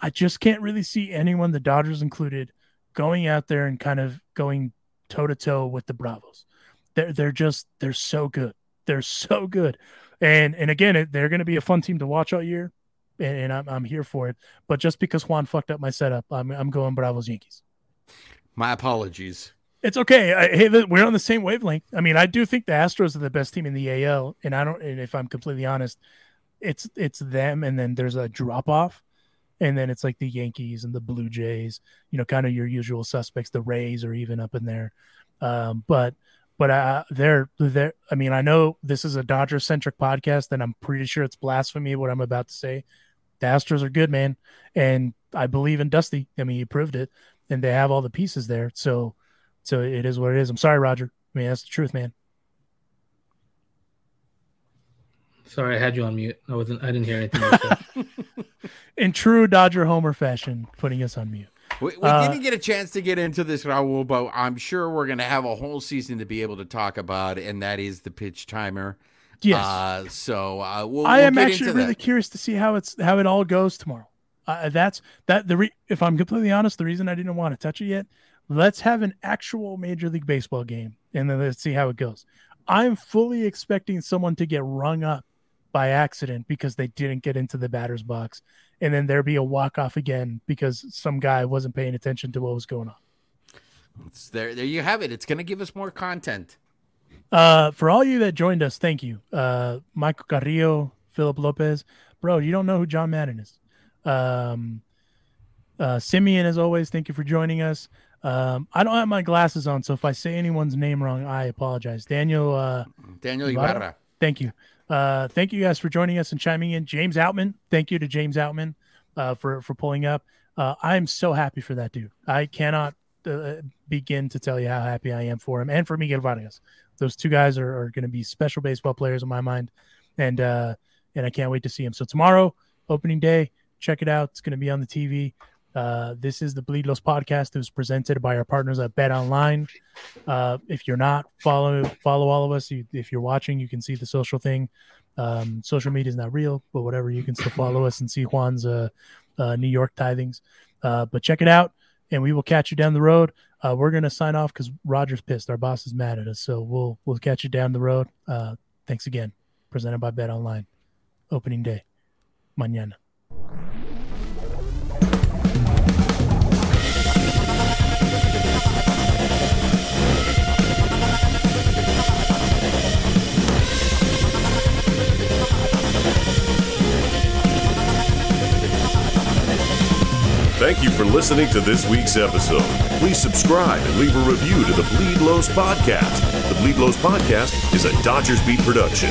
I just can't really see anyone, the Dodgers included, going out there and kind of going toe to toe with the Bravos. They're they're just they're so good. They're so good, and and again, it, they're going to be a fun team to watch all year, and, and I'm I'm here for it. But just because Juan fucked up my setup, I'm I'm going Bravos Yankees. My apologies. It's okay. I, hey, we're on the same wavelength. I mean, I do think the Astros are the best team in the AL, and I don't. And if I'm completely honest, it's it's them, and then there's a drop off, and then it's like the Yankees and the Blue Jays. You know, kind of your usual suspects. The Rays are even up in there, um, but but uh, they're they're. I mean, I know this is a Dodger centric podcast, and I'm pretty sure it's blasphemy what I'm about to say. The Astros are good, man, and I believe in Dusty. I mean, he proved it, and they have all the pieces there. So. So it is what it is. I'm sorry, Roger. I mean, that's the truth, man. Sorry, I had you on mute. I wasn't. I didn't hear anything. (laughs) In true Dodger Homer fashion, putting us on mute. We, we Uh, didn't get a chance to get into this, Raul, but I'm sure we're going to have a whole season to be able to talk about, and that is the pitch timer. Yes, Uh, so uh, we'll, I we'll am actually really that. curious to see how it's how it all goes tomorrow. Uh, that's that the re- if I'm completely honest, the reason I didn't want to touch it yet. Let's have an actual Major League Baseball game, and then let's see how it goes. I'm fully expecting someone to get rung up by accident because they didn't get into the batter's box, and then there be a walk off again because some guy wasn't paying attention to what was going on. It's there, there you have it. It's going to give us more content. Uh, for all you that joined us, thank you. Uh, Michael Carrillo, Philip Lopez, bro. You don't know who John Madden is. Um, uh, Simeon, as always, thank you for joining us. Um, I don't have my glasses on, so if I say anyone's name wrong, I apologize. Daniel, uh, Daniel Ibarra? Ibarra. Thank you. Uh, thank you guys for joining us and chiming in. James Outman, thank you to James Outman uh, for for pulling up. Uh, I am so happy for that dude. I cannot uh, begin to tell you how happy I am for him and for Miguel Vargas. Those two guys are, are going to be special baseball players in my mind, and uh, and I can't wait to see him. So tomorrow, opening day, check it out. It's going to be on the TV. Uh, this is the Bleed Los podcast. It was presented by our partners at Bet Online. Uh, if you're not follow follow all of us, you, if you're watching, you can see the social thing. Um, social media is not real, but whatever, you can still follow us and see Juan's uh, uh, New York tithings. Uh, but check it out, and we will catch you down the road. Uh, we're gonna sign off because Roger's pissed. Our boss is mad at us, so we'll we'll catch you down the road. Thanks again. Presented by Bet Online. Opening day, mañana. Thank you for listening to this week's episode. Please subscribe and leave a review to the Bleed Lows Podcast. The Bleed Lows Podcast is a Dodgers Beat production.